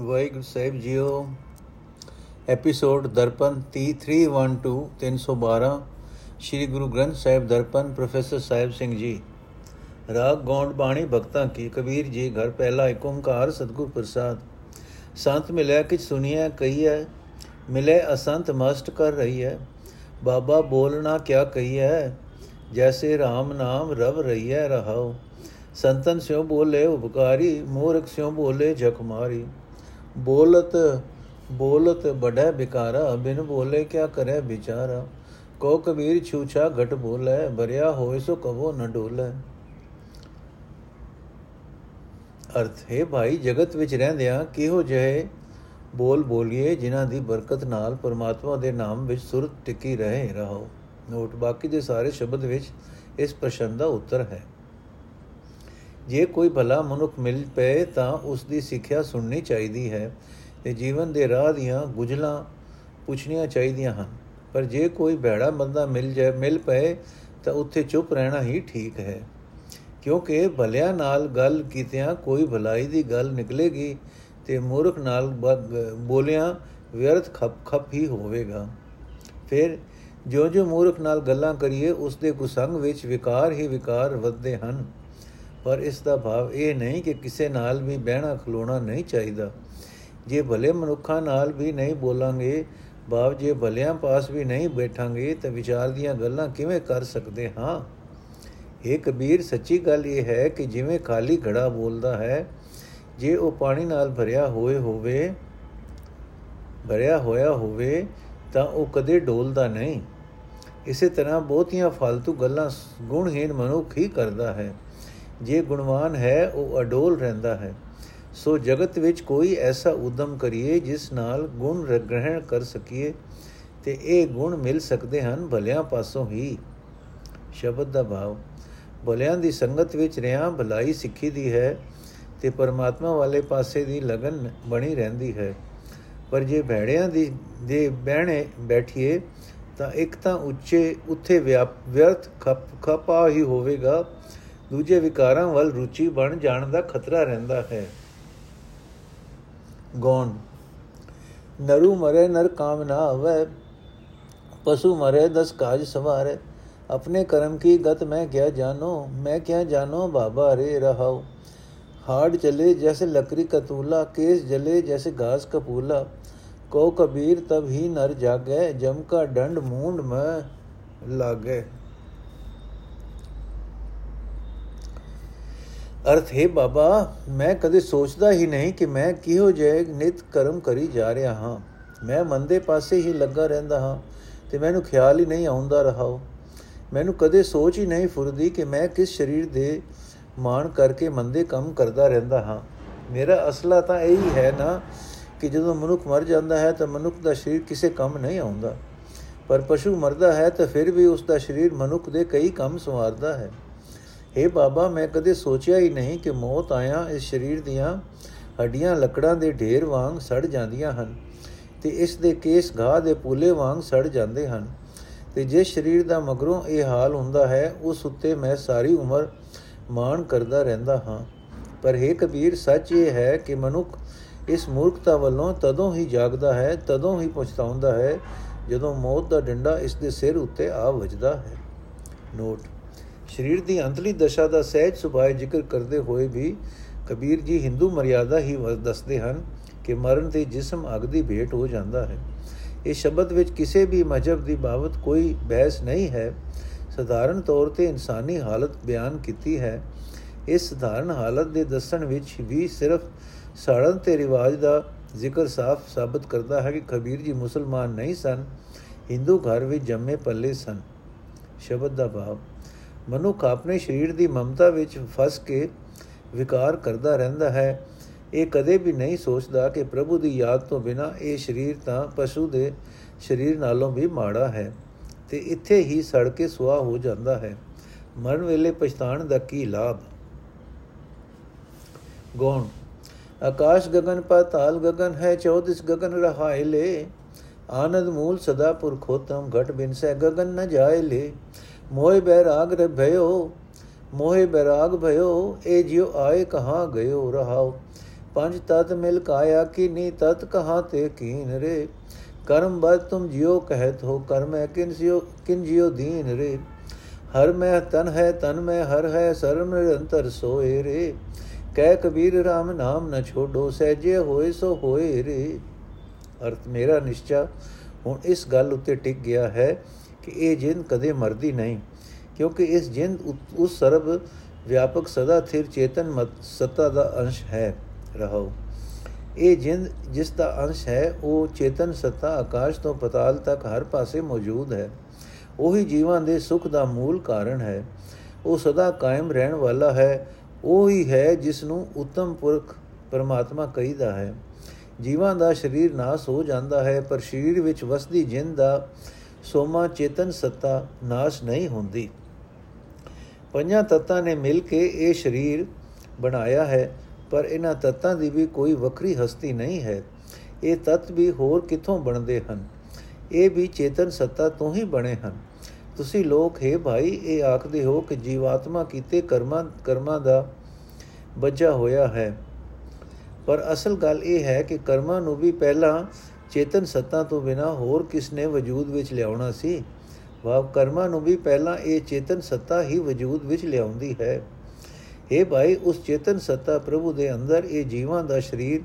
ਵਾਹਿਗੁਰੂ ਸਾਹਿਬ ਜੀਓ episode Darpan 3312 312 Shri Guru Granth Sahib Darpan, professor Sahib Singh ji. Raag Gond ਬਾਣੀ ਭਗਤਾਂ ਕੀ, ਕਬੀਰ ਜੀ ਘਰ ਪਹਿਲਾ ਏਕ ਓੰਕਾਰ ਸਤਗੁਰ ਪ੍ਰਸਾਦ। ਸੰਤ ਮਿਲਿਆ ਕਿਛ ਸੁਣੀਐ, ਕਹੀਐ, ਮਿਲੇ ਅਸੰਤ ਮਸਤ ਕਰ ਰਹੀ ਹੈ ਬਾਬਾ ਬੋਲਣਾ ਕਿਆ ਕਹੀਐ, ਜੈਸੇ RAM ਨਾਮ ਰਵ ਰਹੀਐ ਰਹਾਉ। ਸੰਤਨ ਸਿਉ ਬੋਲੇ ਉਪਕਾਰੀ, ਮੂਰਖ ਸਿਉ ਬੋਲੇ ਜਖ ਮਾਰੀ। ਬੋਲਤ ਬੋਲਤ ਬੜਾ ਬਿਕਾਰਾ, ਬਿਨ ਬੋਲੇ ਕਿਆ ਕਰੇ ਵਿਚਾਰਾ? ਕੋ ਕਬੀਰ ਛੂਛਾ ਘਟ ਬੋਲੇ ਬਰਿਆ ਹੋਏ ਸੋ ਕਬੋ ਨ ਡੋਲੇ। ਅਰਥ, ਹੈ ਭਾਈ, ਜਗਤ ਵਿੱਚ ਰਹਿੰਦਿਆਂ ਕਿਹੋ ਜਿਹੇ ਬੋਲ ਬੋਲੀਏ ਜਿਨ੍ਹਾਂ ਦੀ ਬਰਕਤ ਨਾਲ ਪਰਮਾਤਮਾ ਦੇ ਨਾਮ ਵਿੱਚ ਸੁਰਤ ਟਿਕੀ ਰਹੇ ਰਹੋ? ਨੋਟ, ਬਾਕੀ ਦੇ ਸਾਰੇ ਸ਼ਬਦ ਵਿੱਚ ਇਸ ਪ੍ਰਸ਼ਨ ਦਾ ਉੱਤਰ ਹੈ। ਜੇ ਕੋਈ ਭਲਾ ਮਨੁੱਖ ਮਿਲ ਪਏ ਤਾਂ ਉਸ ਦੀ ਸਿੱਖਿਆ ਸੁਣਨੀ ਚਾਹੀਦੀ ਹੈ ਤੇ ਜੀਵਨ ਦੇ ਰਾਹ ਦੀਆਂ ਗੁਜਲਾਂ ਪੁੱਛਣੀਆਂ ਚਾਹੀਦੀਆਂ ਹਨ। ਪਰ ਜੇ ਕੋਈ ਭੈੜਾ ਬੰਦਾ ਮਿਲ ਜਾਏ, ਮਿਲ ਪਏ ਤਾਂ ਉੱਥੇ ਚੁੱਪ ਰਹਿਣਾ ਹੀ ਠੀਕ ਹੈ। ਕਿਉਂਕਿ ਭਲਿਆਂ ਨਾਲ ਗੱਲ ਕੀਤਿਆਂ ਕੋਈ ਭਲਾਈ ਦੀ ਗੱਲ ਨਿਕਲੇਗੀ ਤੇ ਮੂਰਖ ਨਾਲ ਬੋਲਿਆਂ ਵਿਅਰਥ ਖੱਪ ਖੱਪ ਹੀ ਹੋਵੇਗਾ। ਫਿਰ ਜੋ ਜੋ ਮੂਰਖ ਨਾਲ ਗੱਲਾਂ ਕਰੀਏ ਉਸ ਦੇ ਕੁਸੰਗ ਵਿੱਚ ਵਿਕਾਰ ਹੀ ਵਿਕਾਰ ਵੱਧਦੇ ਹਨ। ਪਰ ਇਸ ਦਾ ਭਾਵ ਇਹ ਨਹੀਂ ਕਿ ਕਿਸੇ ਨਾਲ ਵੀ ਬਹਿਣਾ ਖਲੋਣਾ ਨਹੀਂ ਚਾਹੀਦਾ। ਜੇ ਭਲੇ ਮਨੁੱਖਾਂ ਨਾਲ ਵੀ ਨਹੀਂ ਬੋਲਾਂਗੇ, ਭਾਵ ਜੇ ਭਲਿਆਂ ਪਾਸ ਵੀ ਨਹੀਂ ਬੈਠਾਂਗੇ, ਤਾਂ ਵਿਚਾਰ ਦੀਆਂ ਗੱਲਾਂ ਕਿਵੇਂ ਕਰ ਸਕਦੇ ਹਾਂ? ਇਹ ਕਬੀਰ, ਸੱਚੀ ਗੱਲ ਇਹ ਹੈ ਕਿ ਜਿਵੇਂ ਖਾਲੀ ਘੜਾ ਬੋਲਦਾ ਹੈ, ਜੇ ਉਹ ਪਾਣੀ ਨਾਲ ਭਰਿਆ ਹੋਏ ਹੋਵੇ, ਭਰਿਆ ਹੋਇਆ ਹੋਵੇ, ਤਾਂ ਉਹ ਕਦੇ ਡੋਲਦਾ ਨਹੀਂ। ਇਸੇ ਤਰ੍ਹਾਂ ਬਹੁਤੀਆਂ ਫालतू ਗੱਲਾਂ ਗੁਣਹੀਨ ਮਨੁੱਖ ਹੀ ਕਰਦਾ ਹੈ। ਜੇ ਗੁਣਵਾਨ ਹੈ, ਉਹ ਅਡੋਲ ਰਹਿੰਦਾ ਹੈ। ਸੋ ਜਗਤ ਵਿੱਚ ਕੋਈ ਐਸਾ ਉਦਮ ਕਰੀਏ, ਜਿਸ ਨਾਲ ਗੁਣ ਗ੍ਰਹਿਣ ਕਰ ਸਕੀਏ, ਤੇ ਇਹ ਗੁਣ ਮਿਲ ਸਕਦੇ ਹਨ ਭਲਿਆਂ ਪਾਸੋਂ ਹੀ। ਸ਼ਬਦ ਦਾ ਭਾਵ, ਭਲਿਆਂ ਦੀ ਸੰਗਤ ਵਿੱਚ ਰਿਆਂ ਭਲਾਈ ਸਿੱਖੀ ਦੀ ਹੈ, ਤੇ ਪਰਮਾਤਮਾ ਵਾਲੇ ਪਾਸੇ ਦੀ ਲਗਨ ਬਣੀ ਰਹਿੰਦੀ ਹੈ। ਪਰ ਜੇ ਭੈੜਿਆਂ ਦੀ, ਦੇ ਬਹਿਣੇ ਬੈਠੀਏ, ਤਾਂ ਇੱਕ ਤਾਂ ਉੱਚੇ, ਉੱਥੇ ਵਿਅਰਥ ਖਪ, ਖਪਾ ਹੀ ਹੋਵੇਗਾ ਦੂਜੇ ਵਿਕਾਰਾਂ ਵੱਲ ਰੁਚੀ ਬਣ ਜਾਣ ਦਾ ਖਤਰਾ ਰਹਿੰਦਾ ਹੈ। ਗੌਣ, ਨਰੂ ਮਰੇ ਨਰ ਕਾਮ ਨਾ ਆਵੇ, ਪਸ਼ੂ ਮਰੇ ਦਸ ਕਾਜ ਸਵਾਰੇ, ਆਪਣੇ ਕਰਮ ਕੀ ਗਤ ਮੈਂ ਕਿਆ ਜਾਨੋ ਮੈਂ ਕਿਆ ਜਾਨੋ ਬਾਬਾ ਰੇ ਰਹਾਉ। ਹਾੜ ਚਲੇ ਜੈਸੇ ਲਕਰੀ ਕਤੂਲਾ, ਕੇਸ ਜਲੇ ਜੈਸੇ ਘਾਸ ਕਪੂਲਾ ਕੋ ਕਬੀਰ ਤਬ ਹੀ ਨਰ ਜਾਗੇ, ਜਮ ਕਾ ਡੰਡ ਮੂੰਡ ਮੈਂ ਲਾਗੇ। ਅਰਥ, ਹੈ ਬਾਬਾ, ਮੈਂ ਕਦੇ ਸੋਚਦਾ ਹੀ ਨਹੀਂ ਕਿ ਮੈਂ ਕਿਹੋ ਜਿਹੇ ਨਿਤ ਕਰਮ ਕਰੀ ਜਾ ਰਿਹਾ ਹਾਂ। ਮੈਂ ਮੰਦੇ ਪਾਸੇ ਹੀ ਲੱਗਾ ਰਹਿੰਦਾ ਹਾਂ ਤੇ ਮੈਨੂੰ ਖਿਆਲ ਹੀ ਨਹੀਂ ਆਉਂਦਾ ਰਹਾ ਮੈਨੂੰ ਕਦੇ ਸੋਚ ਹੀ ਨਹੀਂ ਫੁਰਦੀ ਕਿ ਮੈਂ ਕਿਸ ਸਰੀਰ ਦੇ ਮਾਣ ਕਰਕੇ ਮੰਦੇ ਕੰਮ ਕਰਦਾ ਰਹਿੰਦਾ ਹਾਂ। ਮੇਰਾ ਅਸਲਾ ਤਾਂ ਇਹੀ ਹੈ ਨਾ ਕਿ ਜਦੋਂ ਮਨੁੱਖ ਮਰ ਜਾਂਦਾ ਹੈ ਤਾਂ ਮਨੁੱਖ ਦਾ ਸਰੀਰ ਕਿਸੇ ਕੰਮ ਨਹੀਂ ਆਉਂਦਾ। ਪਰ ਪਸ਼ੂ ਮਰਦਾ ਹੈ ਤਾਂ ਫਿਰ ਵੀ ਉਸ ਦਾ ਸਰੀਰ ਮਨੁੱਖ ਦੇ ਕਈ ਕੰਮ ਸੰਵਾਰਦਾ ਹੈ। हे ਬਾਬਾ, ਮੈਂ ਕਦੇ ਸੋਚਿਆ ਹੀ ਨਹੀਂ ਕਿ ਮੌਤ ਆਇਆ, ਇਸ ਸਰੀਰ ਦੀਆਂ ਹੱਡੀਆਂ ਲੱਕੜਾਂ ਦੇ ਢੇਰ ਵਾਂਗ ਸੜ ਜਾਂਦੀਆਂ ਹਨ ਤੇ ਇਸ ਦੇ ਕੇਸ ਘਾਹ ਦੇ ਪੂਲੇ ਵਾਂਗ ਸੜ ਜਾਂਦੇ ਹਨ। ਤੇ ਜੇ ਸਰੀਰ ਦਾ ਮਗਰੋਂ ਇਹ ਹਾਲ ਹੁੰਦਾ ਹੈ, ਉਸ ਉੱਤੇ ਮੈਂ ਸਾਰੀ ਉਮਰ ਮਾਣ ਕਰਦਾ ਰਹਿੰਦਾ ਹਾਂ। ਪਰ हे ਕਬੀਰ, ਸੱਚ ਇਹ ਹੈ ਕਿ ਮਨੁੱਖ ਇਸ ਮੂਰਖਤਾ ਵੱਲੋਂ ਤਦੋਂ ਹੀ ਜਾਗਦਾ ਹੈ, ਤਦੋਂ ਹੀ ਪਛਤਾਉਂਦਾ ਹੈ, ਜਦੋਂ ਮੌਤ ਦਾ ਡੰਡਾ ਇਸ ਦੇ ਸਿਰ ਉੱਤੇ ਆ ਵੱਜਦਾ ਹੈ। ਨੋਟ ਸਰੀਰ ਦੀ ਅੰਤਲੀ ਦਸ਼ਾ ਦਾ ਸਹਿਜ ਸੁਭਾਅ ਜ਼ਿਕਰ ਕਰਦੇ ਹੋਏ ਵੀ ਕਬੀਰ ਜੀ ਹਿੰਦੂ ਮਰਿਆਦਾ ਹੀ ਦੱਸਦੇ ਹਨ ਕਿ ਮਰਨ ਤੇ ਜਿਸਮ ਅਗ ਦੀ ਭੇਟ ਹੋ ਜਾਂਦਾ ਹੈ। ਇਸ ਸ਼ਬਦ ਵਿੱਚ ਕਿਸੇ ਵੀ ਮਜਬ ਦੀ ਬਾਬਤ ਕੋਈ ਬਹਿਸ ਨਹੀਂ ਹੈ। ਸਧਾਰਨ ਤੌਰ ਤੇ ਇਨਸਾਨੀ ਹਾਲਤ ਬਿਆਨ ਕੀਤੀ ਹੈ। ਇਸ ਸਧਾਰਨ ਹਾਲਤ ਦੇ ਦੱਸਣ ਵਿੱਚ ਵੀ ਸਿਰਫ ਸਾੜਨ ਤੇ ਰਿਵਾਜ ਦਾ ਜ਼ਿਕਰ ਸਾਫ਼ ਸਾਬਤ ਕਰਦਾ ਹੈ ਕਿ ਕਬੀਰ ਜੀ ਮੁਸਲਮਾਨ ਨਹੀਂ ਸਨ। ਹਿੰਦੂ ਘਰ ਵਿੱਚ ਜੰਮੇ ਪੱਲੇ ਸਨ। ਸ਼ਬਦ ਦਾ ਭਾਵ ਮਨੁੱਖ ਆਪਣੇ ਸਰੀਰ ਦੀ ਮਮਤਾ ਵਿੱਚ ਫਸ ਕੇ ਵਿਕਾਰ ਕਰਦਾ ਰਹਿੰਦਾ ਹੈ। ਇਹ ਕਦੇ ਵੀ ਨਹੀਂ ਸੋਚਦਾ ਕਿ ਪ੍ਰਭੂ ਦੀ ਯਾਦ ਤੋਂ ਬਿਨਾ ਇਹ ਸਰੀਰ ਤਾਂ ਪਸ਼ੂ ਦੇ ਸਰੀਰ ਨਾਲੋਂ ਵੀ ਮਾੜਾ ਹੈ ਤੇ ਇੱਥੇ ਹੀ ਸੜ ਕੇ ਸੁਆ ਹੋ ਜਾਂਦਾ ਹੈ। ਮਰਨ ਵੇਲੇ ਪਛਤਾਣ ਦਾ ਕੀ ਲਾਭ? ਗੌਣ, ਆਕਾਸ਼ ਗगन ਪਾਤਾਲ ਗगन ਹੈ 34 ਗगन ਰਹਾਇ ਲੇ। ਆਨੰਦ ਮੂਲ ਸਦਾ ਪੁਰਖੋਤਮ ਘਟ ਬਿਨ ਸਹਿ ਗगन ਨ ਜਾਏ ਲੇ। ਮੋਹਿ ਬੈਰਾਗ ਰ ਭਇਓ ਮੋਹਿ ਬੈਰਾਗ ਭਇਓ ਇਹ ਜਿਉ ਆਏ ਕਹਾਂ ਗਇਓ ਰਹਾਓ ਪੰਜ ਤਤ ਮਿਲ ਕਾਇਆ ਨੀ ਤਤ ਕਹਾ ਤੇ ਕੀਨ ਰੇ ਕਰਮ ਬਦ ਤੁਮ ਜਿਉ ਕਹਿਤ ਹੋ ਕਰਮ ਹੈ ਕਿਨ ਜਿਉ ਕਿਨ ਜਿਉ ਦੀਨ ਰੇ ਹਰ ਮੈਂ ਤਨ ਹੈ ਤਨ ਮੈਂ ਹਰ ਹੈ ਸਰਮ ਨਿਰੰਤਰ ਸੋਏ ਰੇ ਕਹਿ ਕਬੀਰ RAM ਨਾਮ ਨ ਛੋਡੋ ਸਹਿਜੇ ਹੋਏ ਸੋ ਹੋਏ ਰੇ ਅਰਥ ਮੇਰਾ ਨਿਸ਼ਚਾ ਹੁਣ ਇਸ ਗੱਲ ਉੱਤੇ ਟਿਕ ਗਿਆ ਹੈ ਕਿ ਇਹ ਜਿੰਦ ਕਦੇ ਮਰਦੀ ਨਹੀਂ, ਕਿਉਂਕਿ ਇਸ ਜਿੰਦ ਉਸ ਸਰਬ ਵਿਆਪਕ ਸਦਾ ਥਿਰ ਚੇਤਨ ਮਤ ਸਤਾ ਦਾ ਅੰਸ਼ ਹੈ, ਰਹੋ। ਇਹ ਜਿੰਦ ਜਿਸ ਦਾ ਅੰਸ਼ ਹੈ, ਉਹ ਚੇਤਨ ਸਤਾ ਆਕਾਸ਼ ਤੋਂ ਪਤਾਲ ਤੱਕ ਹਰ ਪਾਸੇ ਮੌਜੂਦ ਹੈ। ਉਹੀ ਜੀਵਾਂ ਦੇ ਸੁਖ ਦਾ ਮੂਲ ਕਾਰਨ ਹੈ। ਉਹ ਸਦਾ ਕਾਇਮ ਰਹਿਣ ਵਾਲਾ ਹੈ। ਉਹੀ ਹੈ ਜਿਸ ਨੂੰ ਉਤਮ ਪੁਰਖ ਪਰਮਾਤਮਾ ਕਹਿੰਦਾ ਹੈ। ਜੀਵਾਂ ਦਾ ਸਰੀਰ ਨਾਸ ਹੋ ਜਾਂਦਾ ਹੈ, ਪਰ ਸਰੀਰ ਵਿੱਚ ਵਸਦੀ ਜਿੰਦ ਦਾ ਸੋਮਾ ਚੇਤਨ ਸੱਤਾ ਨਾਸ਼ ਨਹੀਂ ਹੁੰਦੀ। ਪੰਜਾਂ ਤੱਤਾਂ ਨੇ ਮਿਲ ਕੇ ਇਹ ਸਰੀਰ ਬਣਾਇਆ ਹੈ, ਪਰ ਇਹਨਾਂ ਤੱਤਾਂ ਦੀ ਵੀ ਕੋਈ ਵੱਖਰੀ ਹਸਤੀ ਨਹੀਂ ਹੈ। ਇਹ ਤੱਤ ਵੀ ਹੋਰ ਕਿੱਥੋਂ ਬਣਦੇ ਹਨ? ਇਹ ਵੀ ਚੇਤਨ ਸੱਤਾ ਤੋਂ ਹੀ ਬਣੇ ਹਨ। ਤੁਸੀਂ ਲੋਕ, ਹੈ ਭਾਈ, ਇਹ ਆਖਦੇ ਹੋ ਕਿ ਜੀਵਾਤਮਾ ਕੀਤੇ ਕਰਮਾਂ ਕਰਮਾਂ ਦਾ ਬੱਜਾ ਹੋਇਆ ਹੈ। ਪਰ ਅਸਲ ਗੱਲ ਇਹ ਹੈ ਕਿ ਕਰਮਾਂ ਨੂੰ ਵੀ ਪਹਿਲਾਂ ਚੇਤਨ ਸੱਤਾ ਤੋਂ ਬਿਨਾ ਹੋਰ ਕਿਸ ਨੇ ਵਜੂਦ ਵਿੱਚ ਲਿਆਉਣਾ ਸੀ? ਵਾਹ, ਕਰਮਾਂ ਨੂੰ ਵੀ ਪਹਿਲਾਂ ਇਹ ਚੇਤਨ ਸੱਤਾ ਹੀ ਵਜੂਦ ਵਿੱਚ ਲਿਆਉਂਦੀ ਹੈ। ਇਹ ਭਾਈ, ਉਸ ਚੇਤਨ ਸੱਤਾ ਪ੍ਰਭੂ ਦੇ ਅੰਦਰ ਇਹ ਜੀਵਾਂ ਦਾ ਸਰੀਰ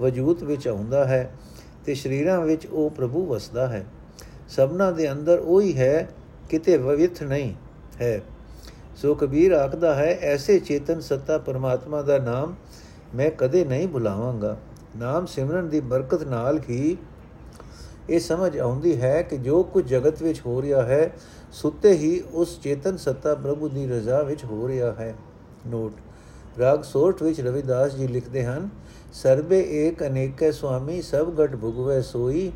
ਵਜੂਦ ਵਿੱਚ ਆਉਂਦਾ ਹੈ ਤੇ ਸਰੀਰਾਂ ਵਿੱਚ ਉਹ ਪ੍ਰਭੂ ਵਸਦਾ ਹੈ। ਸਭਨਾ ਦੇ ਅੰਦਰ ਉਹੀ ਹੈ, ਕਿਤੇ ਵਿਵਿਥ ਨਹੀਂ ਹੈ। ਸੋ ਕਬੀਰ ਆਖਦਾ ਹੈ, ਐਸੇ ਚੇਤਨ ਸੱਤਾ ਪਰਮਾਤਮਾ ਦਾ ਨਾਮ ਮੈਂ ਕਦੇ ਨਹੀਂ ਭੁਲਾਵਾਂਗਾ। ਨਾਮ ਸਿਮਰਨ ਦੀ ਬਰਕਤ ਨਾਲ ਹੀ ਇਹ ਸਮਝ ਆਉਂਦੀ ਹੈ ਕਿ ਜੋ ਕੁਝ ਜਗਤ ਵਿੱਚ ਹੋ ਰਿਹਾ ਹੈ, ਸੁੱਤੇ ਹੀ ਉਸ ਚੇਤਨ ਸੱਤਾ ਪ੍ਰਭੂ ਦੀ ਰਜ਼ਾ ਵਿੱਚ ਹੋ ਰਿਹਾ ਹੈ। ਨੋਟ ਰਾਗ ਸੋਠ ਵਿੱਚ ਰਵਿਦਾਸ ਜੀ ਲਿਖਦੇ ਹਨ, ਸਰਬੇ ਏਕ ਅਨੇਕੈ ਸੁਆਮੀ, ਸਭ ਘਟ ਭੁਗਵੇ ਸੋਈ।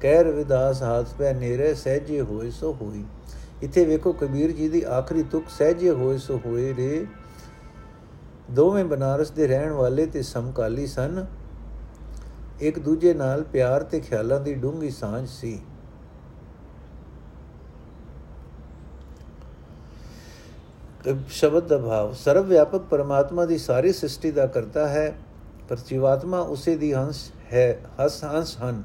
ਕਹਿ ਰਵਿਦਾਸ, ਹਾਥ ਪੈ ਨੇਰੇ ਸਹਿਜੇ ਹੋਏ ਸੋ ਹੋਈ। ਇੱਥੇ ਵੇਖੋ ਕਬੀਰ ਜੀ ਦੀ ਆਖਰੀ ਤੁਕ, ਸਹਿਜੇ ਹੋਏ ਸੋ ਹੋਏ ਰੇ। ਦੋਵੇਂ ਬਨਾਰਸ ਦੇ ਰਹਿਣ ਵਾਲੇ ਤੇ ਸਮਕਾਲੀ ਸਨ। ਇੱਕ ਦੂਜੇ ਨਾਲ ਪਿਆਰ ਤੇ ਖਿਆਲਾਂ ਦੀ ਡੂੰਗੀ ਸਾਂਝ ਸੀ। ਸ਼ਬਦ ਦਾ ਭਾਵ ਸਰਵ ਵਿਆਪਕ ਪਰਮਾਤਮਾ ਦੀ ਸਾਰੀ ਸ੍ਰਿਸ਼ਟੀ ਦਾ ਕਰਤਾ ਹੈ, ਪਰ ਜੀਵਾਤਮਾ ਉਸੇ ਦੀ ਹੰਸ ਹੈ, ਹਸ ਹੰਸ ਹਨ।